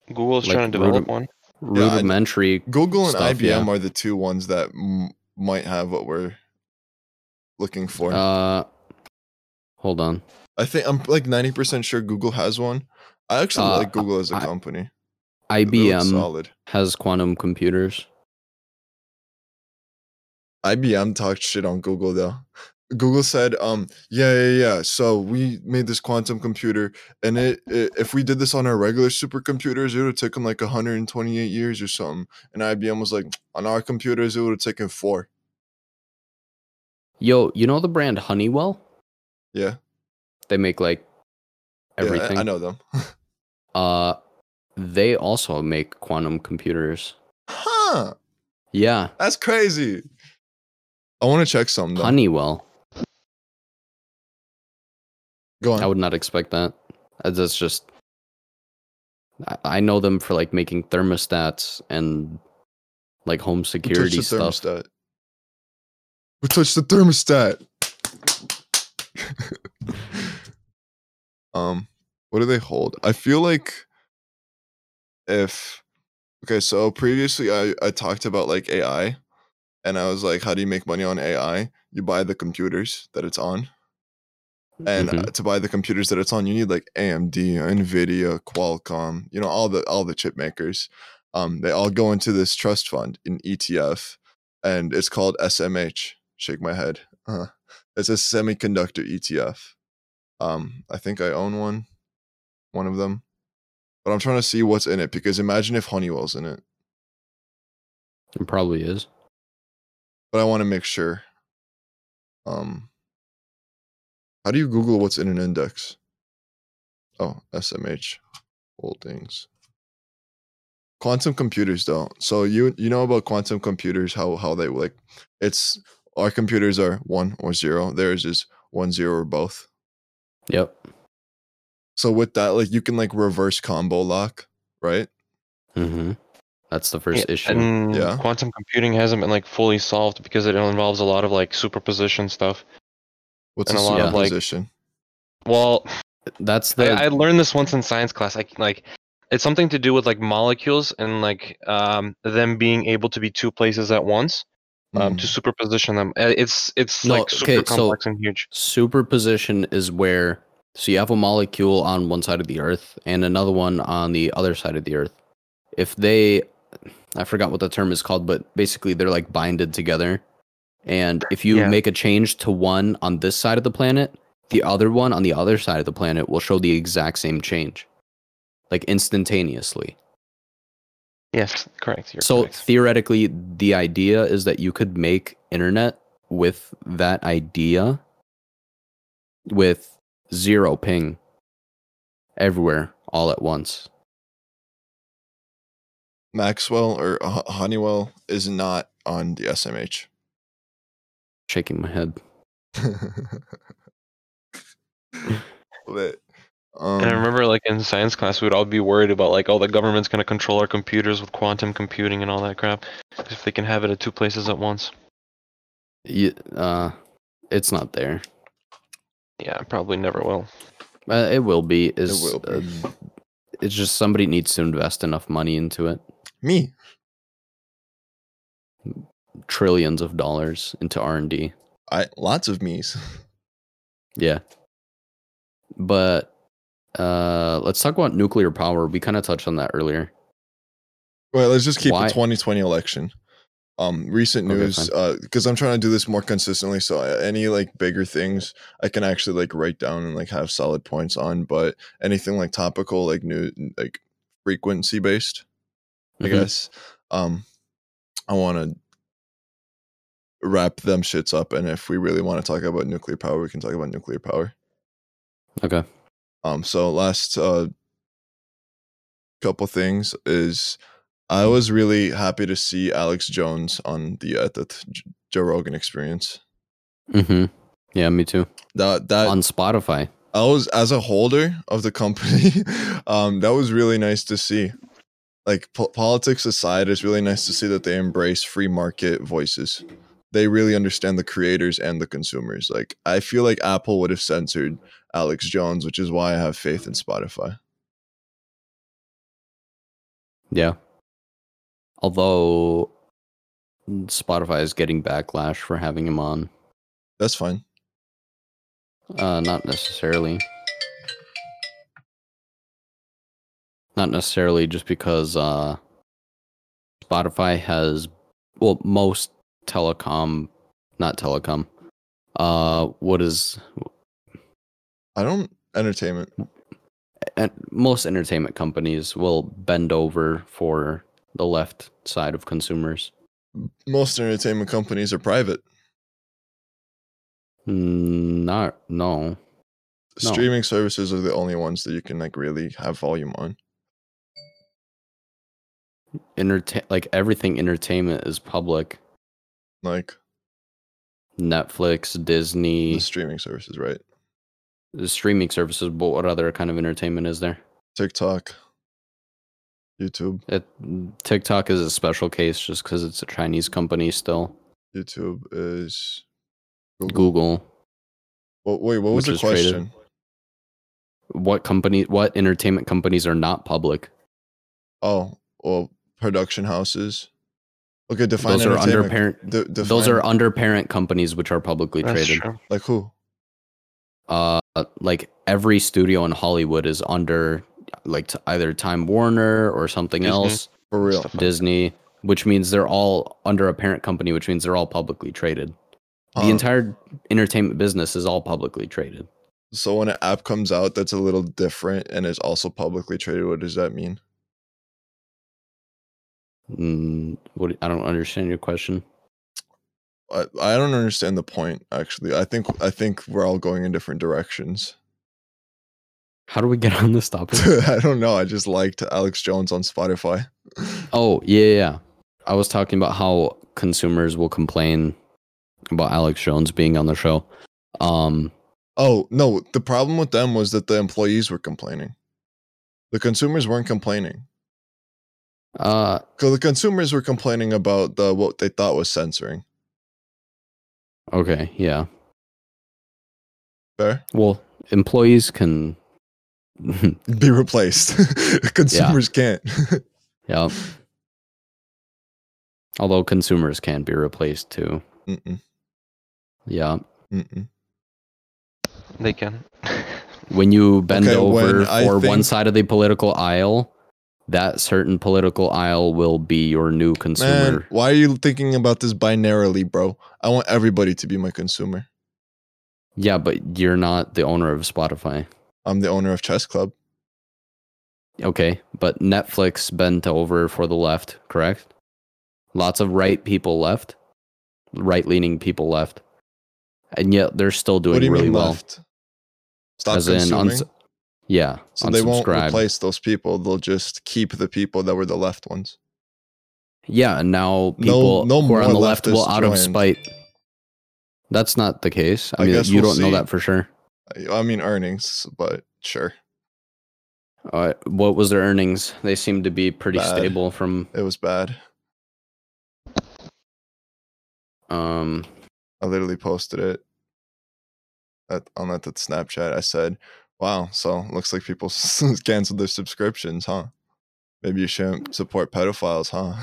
Google's Like trying to develop rudim- one. Yeah, rudimentary. google and stuff, ibm yeah. are the two ones that m- might have what we're looking for Uh, hold on. I think I'm like 90% sure Google has one. I actually Uh, like Google as a I- company. IBM solid. has quantum computers. IBM talked shit on Google though. Google said, um, yeah, yeah, yeah. So we made this quantum computer, and it, it if we did this on our regular supercomputers, it would have taken like 128 years or something. And IBM was like, on our computers, it would have taken four. Yo, you know the brand Honeywell? Yeah, They make like everything. yeah, I- know them. Uh, they also make quantum computers. huh? Yeah, That's crazy. I want to check some Though. Honeywell. Go on. I would not expect that. Uh, That's just. I, know them for like making thermostats and like home Who security the stuff. thermostat? Who touched the thermostat? Um, what do they hold? I feel like if okay, so previously I I talked about like AI, and I was like, how do you make money on AI? You buy the computers that it's on, and uh, Mhm. to buy the computers that it's on, you need like AMD, Nvidia, Qualcomm, you know, all the all the chip makers. Um, they all go into this trust fund in ETF, and it's called SMH. Shake my head. Uh, it's a semiconductor ETF. Um, I think I own one, one of them, but I'm trying to see what's in it because imagine if Honeywell's in it, It probably is. but I want to make sure. Um, how do you Google what's in an index? Oh, SMH holdings. Quantum computers, though. So you you know about quantum computers? How how they like? It's our computers are one or zero. Theirs is one zero or both. Yep. So with that, like you can like reverse combo lock, right? Mm-hmm. That's the first Yeah, issue. And Yeah. quantum computing hasn't been like fully solved because it involves a lot of like superposition stuff. What's And a a lot of, like- superposition? Well, That's the I, I learned this once in science class. Like, like it's something to do with like molecules and like um them being able to be two places at once. Um, Mm. to superposition them. Uh, It's it's No, like super okay, so- complex and huge. superposition is where so you have a molecule on one side of the earth and another one on the other side of the earth if they i forgot what the term is called but basically they're like binded together and if you Yeah. make a change to one on this side of the planet the other one on the other side of the planet will show the exact same change like instantaneously Yes, correct. You're so correct. theoretically, the idea is that you could make internet with that idea with zero ping everywhere all at once. Maxwell or H- Honeywell is not on the SMH. Shaking my head. Lit. Um, And I remember, like in science class, we'd all be worried about like, oh, the government's gonna control our computers with quantum computing and all that crap, if they can have it at two places at once. You, uh, it's not there. Yeah, probably never will. Uh, it will be. Is will be. Uh, it's just somebody needs to invest enough money into it. me. Trillions of dollars into R and D. I lots of me's. Yeah. But uh let's talk about nuclear power. We kind of touched on that earlier. Well, let's just keep Why- the 2020 election. Um, recent Okay, news, uh, because I'm trying to do this more consistently. So uh, any like bigger things, I can actually like write down and like have solid points on. But anything like topical, like new, like frequency based, I Mhm. guess. Um, I want to wrap them shits up. And if we really want to talk about nuclear power, we can talk about nuclear power. Okay. Um, so last uh couple things is I was really happy to see Alex Jones on the uh, the Joe Rogan experience. Mm-hmm. Yeah, me too. That that on Spotify. I was as a holder of the company, um, that was really nice to see. Like po- politics aside, it's really nice to see that they embrace free market voices. They really understand the creators and the consumers. Like I feel like Apple would have censored Alex Jones, which is why I have faith in Spotify. Yeah. Although Spotify is getting backlash for having him on. That's fine. Uh not necessarily. Not necessarily just because uh Spotify has well most telecom not telecom. Uh what is I don't entertainment. and most entertainment companies will bend over for the left side of consumers. Most entertainment companies are private. Not no. No. Streaming services are the only ones that you can like really have volume on. Entertain like everything entertainment is public. Like Netflix, Disney, the streaming services, right? the streaming services, but what other kind of entertainment is there? TikTok, YouTube. It, TikTok is a special case just because it's a Chinese company still. YouTube is Google. Google. Well, wait, what was the is traded. question? What company? What entertainment companies are not public? Oh, well, production houses. Okay, define Those are under parent. De- Those are under parent companies which are publicly That's traded. true. like who? Uh, like every studio in Hollywood is under like t- either Time Warner or something Disney. else, For real? Disney, which means they're all under a parent company, which means they're all publicly traded. Huh. The entire entertainment business is all publicly traded. So when an app comes out that's a little different and is also publicly traded, what does that mean? Mm, what I don't understand your question. I, I don't understand the point actually. I think I think we're all going in different directions. How do we get on this topic? I don't know. I just liked Alex Jones on Spotify. oh yeah, yeah. I was talking about how consumers will complain about Alex Jones being on the show. Um, Oh no, the problem with them was that the employees were complaining. The consumers weren't complaining. Uh, Because the consumers were complaining about the what they thought was censoring. okay, yeah. Fair? Well, employees can. Be replaced. consumers can't. yeah. Although consumers can be replaced too. Mm-mm, Yeah. mm-mm. They can. When you bend Okay, over when I for one side of the political aisle, that certain political aisle will be your new consumer. Man, why are you thinking about this binarily, bro? I want everybody to be my consumer. Yeah, but you're not the owner of Spotify. I'm the owner of Chess Club. Okay, but Netflix bent over for the left, correct? Lots of right people left, right leaning people left, and yet they're still doing what do you really mean well. left? Stop As in, uns- yeah, so they won't replace those people. They'll just keep the people that were the left ones. Yeah, and now No- people no who are on more the left will, out of spite. That's not the case. I, I mean, you we'll don't know that for sure. I- mean earnings, but sure. Uh, what was their earnings? They seem to be pretty Bad. stable from. It was bad. Um, I literally posted it at, on that, that Snapchat. I said, "Wow, so looks like people canceled their subscriptions, huh? Maybe you shouldn't support pedophiles, huh?"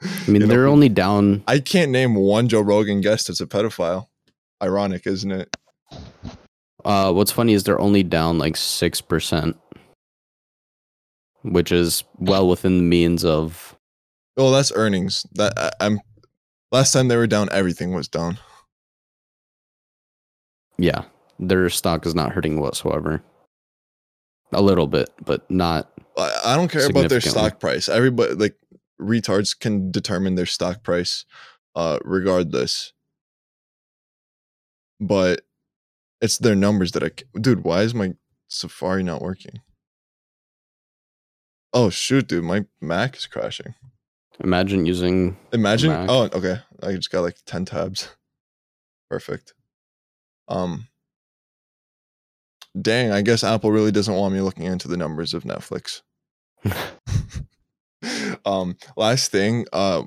I mean, they're only down. I can't name one Joe Rogan guest that's a pedophile. Ironic, isn't it? Uh, what's funny is they're only down like six percent, which is well within the means of. Well, that's earnings. That I, I'm. Last time they were down, everything was down. Yeah, their stock is not hurting whatsoever. A little bit, but not. I, I don't care about their stock price. Everybody, like retards, can determine their stock price, uh, regardless. But it's their numbers that I Dude, why is my Safari not working? Oh shoot, dude, my Mac is crashing. Imagine using. Imagine. Oh, okay. I just got like ten tabs. Perfect. Um. Dang, I guess Apple really doesn't want me looking into the numbers of Netflix. um. Last thing. Uh.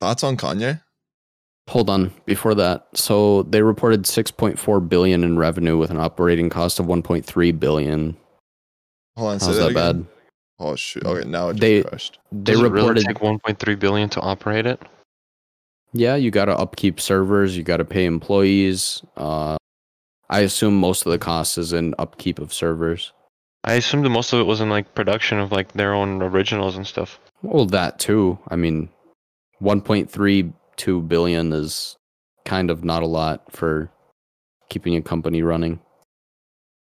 Thoughts on Kanye? Hold on. Before that, so they reported 6.4 billion in revenue with an operating cost of 1.3 billion. Hold on. Say How's that, that bad? Oh shoot. Okay, now it just They- crashed. They Does it reported. really take 1.3 billion to operate it. Yeah, you got to upkeep servers. You got to pay employees. Uh, I assume most of the cost is in upkeep of servers. I assumed that most of it was in like production of like their own originals and stuff. Well, that too. I mean, 1.32 billion is kind of not a lot for keeping a company running,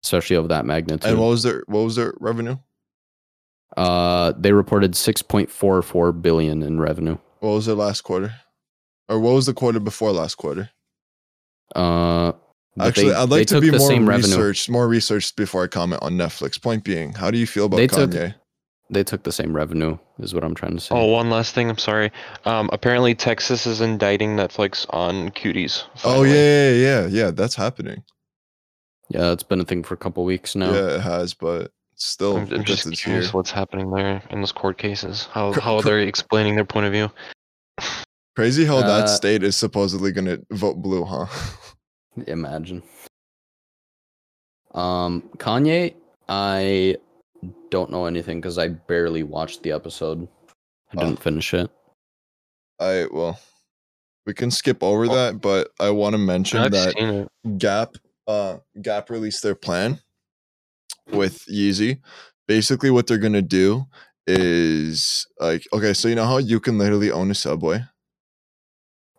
especially of that magnitude. And what was their what was their revenue? uh, they reported 6.44 billion in revenue. What was their last quarter? Or what was the quarter before last quarter? Uh, but Actually, they- I'd like to be more same revenue. researched, more researched before I comment on Netflix. Point being, how do you feel about They took- Kanye? They took the same revenue, is what I'm trying to say. Oh, one last thing. I'm sorry. Um, apparently Texas is indicting Netflix on cuties. Oh yeah, yeah, yeah, yeah. That's happening. yeah, it's been a thing for a couple weeks now. Yeah, it has, but still, I'm, I'm just curious here. what's happening there in those court cases. How Cr- how cr- they're explaining their point of view. Crazy how Uh, that state is supposedly gonna vote blue, huh? Imagine. Um, Kanye, I don't know anything because I barely watched the episode. I Oh. didn't finish it. I well, we can skip over Oh. that, but I want to mention I've that. Gap uh Gap released their plan with Yeezy. Basically what they're going to do is like okay, so you know how you can literally own a Subway?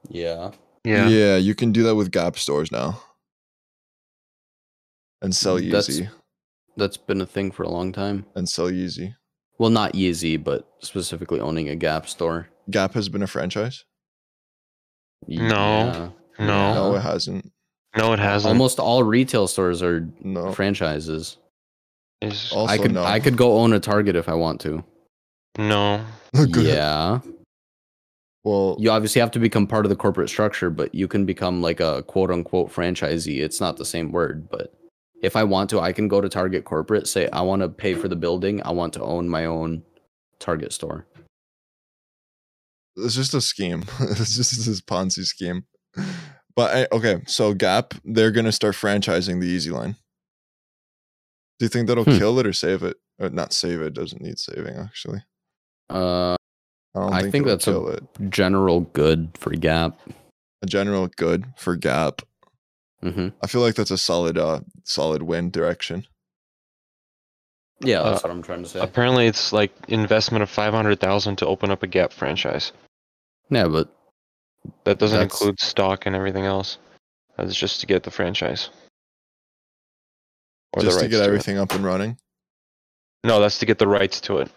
Yeah. Yeah. Yeah, you can do that with Gap stores now. And sell mm, That's- Yeezy That's been a thing for a long time. and sell Yeezy. Well, not Yeezy, but specifically owning a Gap store. Gap has been a franchise? Yeah. No. No, Yeah. it hasn't. No, it hasn't. Almost all retail stores are No. franchises. Is- Also, I could no. I could go own a Target if I want to. no. Good. yeah. Well, You obviously have to become part of the corporate structure, but you can become like a quote unquote franchisee. It's not the same word, but if I want to, I can go to Target corporate, say I want to pay for the building, I want to own my own Target store. it's just a scheme. it's just this Ponzi scheme. But I, okay, so Gap, they're gonna start franchising the Yeezy line. Do you think that'll Hmm. kill it or save it? Or not save it? Doesn't need saving actually. Uh, I don't I think, think it'll that's a- it. general good for Gap. A general good for Gap. hmm I feel like that's a solid, uh, solid win direction. Yeah, Uh, that's what I'm trying to say. Apparently, it's like investment of five hundred thousand to open up a Gap franchise. Yeah, but That doesn't That's- include stock and everything else. That's just to get the franchise. Or the just to get it. everything up and running. No, that's to get the rights to it.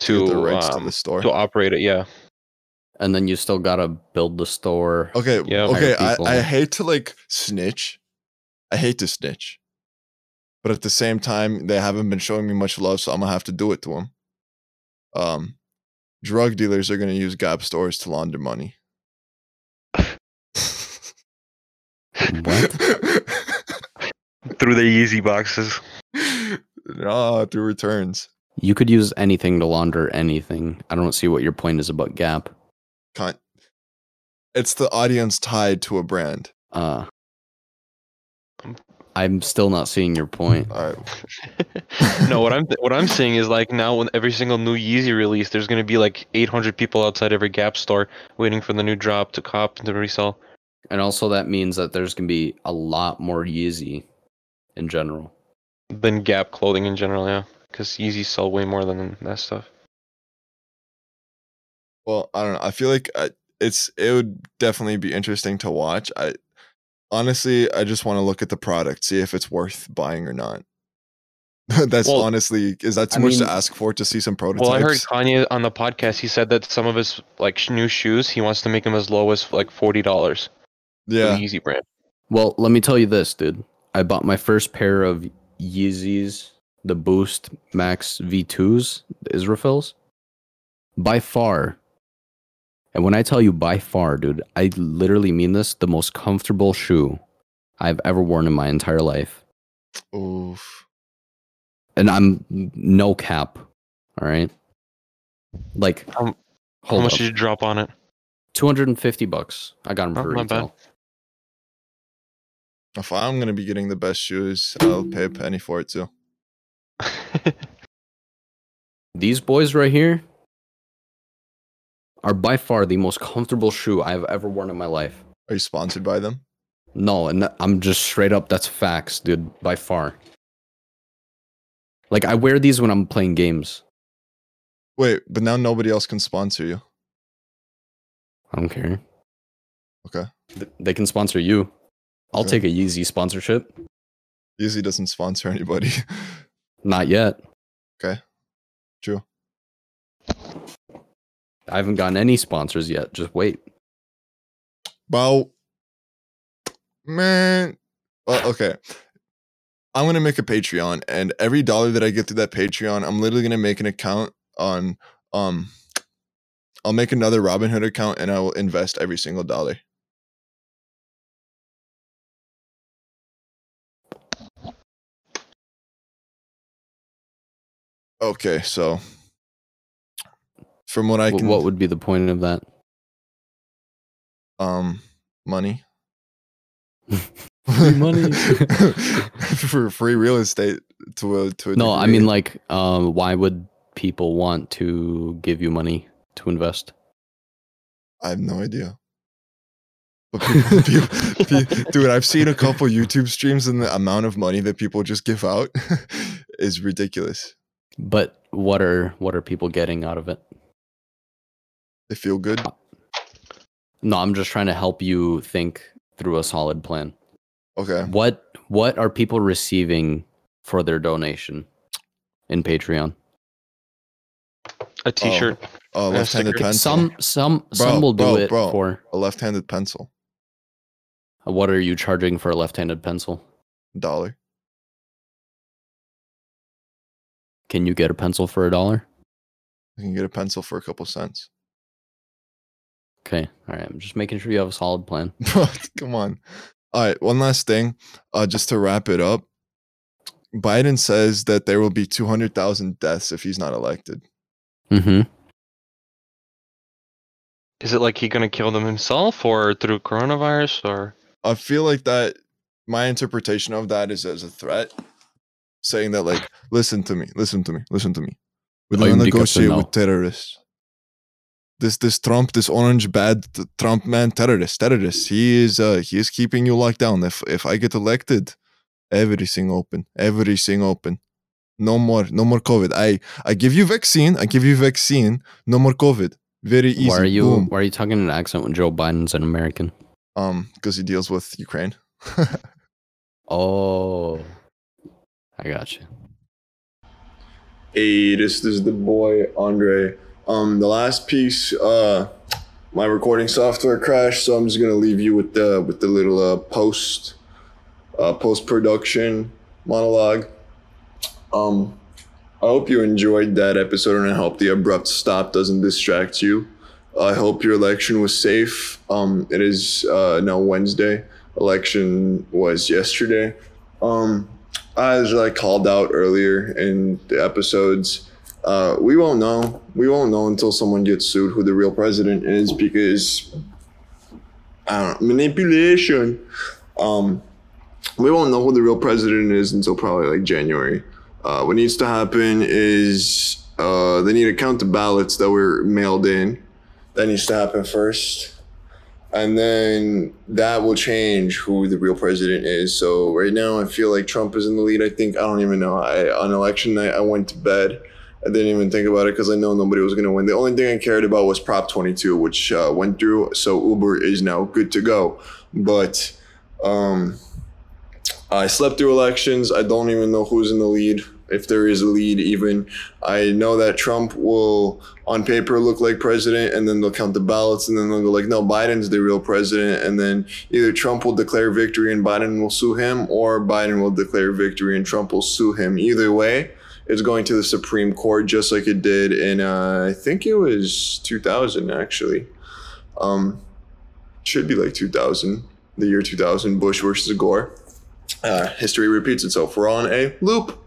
To To the rights to um, the store. to operate it. Yeah. and then you still gotta build the store. Okay, Yeah. okay. I. I hate to like snitch. I hate to snitch. But at the same time, they haven't been showing me much love, so I'm gonna have to do it to them. Um, drug dealers are gonna use Gap stores to launder money. What? Through the Yeezy boxes. no, through returns. You could use anything to launder anything. I don't see what your point is about Gap. Can't. It's the audience tied to a brand. Uh, I'm still not seeing your point. All right. no, what I'm what I'm seeing is like now when every single new Yeezy release, there's gonna be like 800 people outside every Gap store waiting for the new drop to cop and to resell. And also, that means that there's gonna be a lot more Yeezy in general. Than Gap clothing in general, yeah, because Yeezys sell way more than that stuff. Well, I don't know. I feel like I, it's it would definitely be interesting to watch. I honestly, I just want to look at the product, see if it's worth buying or not. That's Well, honestly is that too I much to ask for to see some prototypes? Well, I heard Kanye on the podcast. He said that some of his like new shoes, he wants to make them as low as like forty dollars. yeah, Yeezy brand. Well, let me tell you this, dude. I bought my first pair of Yeezys, the Boost Max V2s, the Israfils. By far, and when I tell you by far, dude, I literally mean this, the most comfortable shoe I've ever worn in my entire life. Oof. And I'm no cap. All right. Like, How- How hold much up. did you drop on it? 250 bucks. I got them Oh, for not bad. retail. If I'm gonna be getting the best shoes, I'll pay a penny for it too. These boys right here are by far the most comfortable shoe I've ever worn in my life. Are you sponsored by them? No, and I'm just straight up. That's facts, dude. By far. Like I wear these when I'm playing games. Wait, but now nobody else can sponsor you. I don't care. Okay. Th- They can sponsor you. I'll Okay. take a Yeezy sponsorship. Yeezy doesn't sponsor anybody. Not yet. Okay. True. I haven't gotten any sponsors yet. Just wait. About man. Well, okay. I'm gonna make a Patreon, and every dollar that I get through that Patreon, I'm literally gonna make an account on um. I'll make another Robinhood account, and I will invest every single dollar. Okay, so from what I can, what would be the point of that? um, money. Free money. for free real estate. to a to a No, I mean like, um, why would people want to give you money to invest? I have no idea. But people, people, pe- dude, I've seen a couple YouTube streams and the amount of money that people just give out is ridiculous. But what are what are people getting out of it? They feel good. Uh, no, I'm just trying to help you think through a solid plan. Okay. What what are people receiving for their donation in Patreon? A T-shirt. Oh, Yeah, left-handed sticker. pencil. Some some Bro, some will do bro, it bro. for a left-handed pencil. what are you charging for a left-handed pencil? Dollar. Can you get a pencil for a dollar? You can get a pencil for a couple cents. Okay, all right. I'm just making sure you have a solid plan. Come on. All right, one last thing. Uh, just to wrap it up. Biden says that there will be 200,000 deaths if he's not elected. Mm-hmm. Is it like he gonna kill them himself or through coronavirus or? I feel like that my interpretation of that is as a threat, saying that like, listen to me, listen to me, listen to me. We don't negotiate with terrorists. This this Trump, this orange bad Trump man, terrorist, terrorist. He is uh he is keeping you locked down. If if I get elected, everything open, everything open. No more, no more COVID. I I give you vaccine. I give you vaccine. No more COVID. Very easy. Why are you Boom. why are you talking in an accent when Joe Biden's an American? Um, because he deals with Ukraine. Oh, I got you. Hey, this, this is the boy Andre. Um, the last piece, uh, my recording software crashed, so I'm just gonna leave you with the with the little uh, post uh, post production monologue. Um, I hope you enjoyed that episode, and I hope the abrupt stop doesn't distract you. I hope your election was safe. Um, it is uh, now Wednesday. Election was yesterday. Um, as I called out earlier in the episodes, uh, we won't know. We won't know until someone gets sued who the real president is because manipulation. Um, we won't know who the real president is until probably like January. Uh, what needs to happen is uh, they need to count the ballots that were mailed in. That needs to happen first and then that will change who the real president is. So right now, I feel like Trump is in the lead. I think I don't even know. I on election night, I went to bed. I didn't even think about it because I know nobody was going to win. The only thing I cared about was Prop 22, which uh, went through. So Uber is now good to go. But um, I slept through elections. I don't even know who's in the lead, if there is a lead even. I know that Trump will, on paper, look like president, and then they'll count the ballots, and then they'll go like, no, Biden's the real president, and then either Trump will declare victory and Biden will sue him, or Biden will declare victory and Trump will sue him. Either way, it's going to the Supreme Court, just like it did in, uh, I think it was 2000 actually. Um, should be like 2000, the year 2000, Bush versus Gore. Uh, history repeats itself. We're on a loop.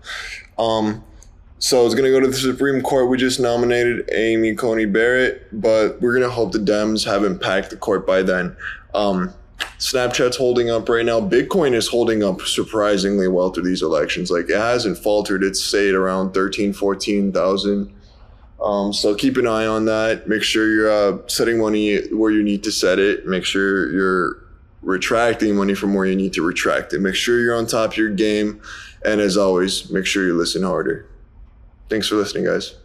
Um, so it's gonna go to the Supreme Court. We just nominated Amy Coney Barrett, but we're gonna hope the Dems haven't packed the court by then. Um, Snapchat's holding up right now. Bitcoin is holding up surprisingly well through these elections. Like it hasn't faltered. It's stayed around 13, 14,000. Um, so keep an eye on that. Make sure you're uh, setting money where you need to set it. Make sure you're retracting money from where you need to retract it. Make sure you're on top of your game. And as always, make sure you listen harder. Thanks for listening, guys.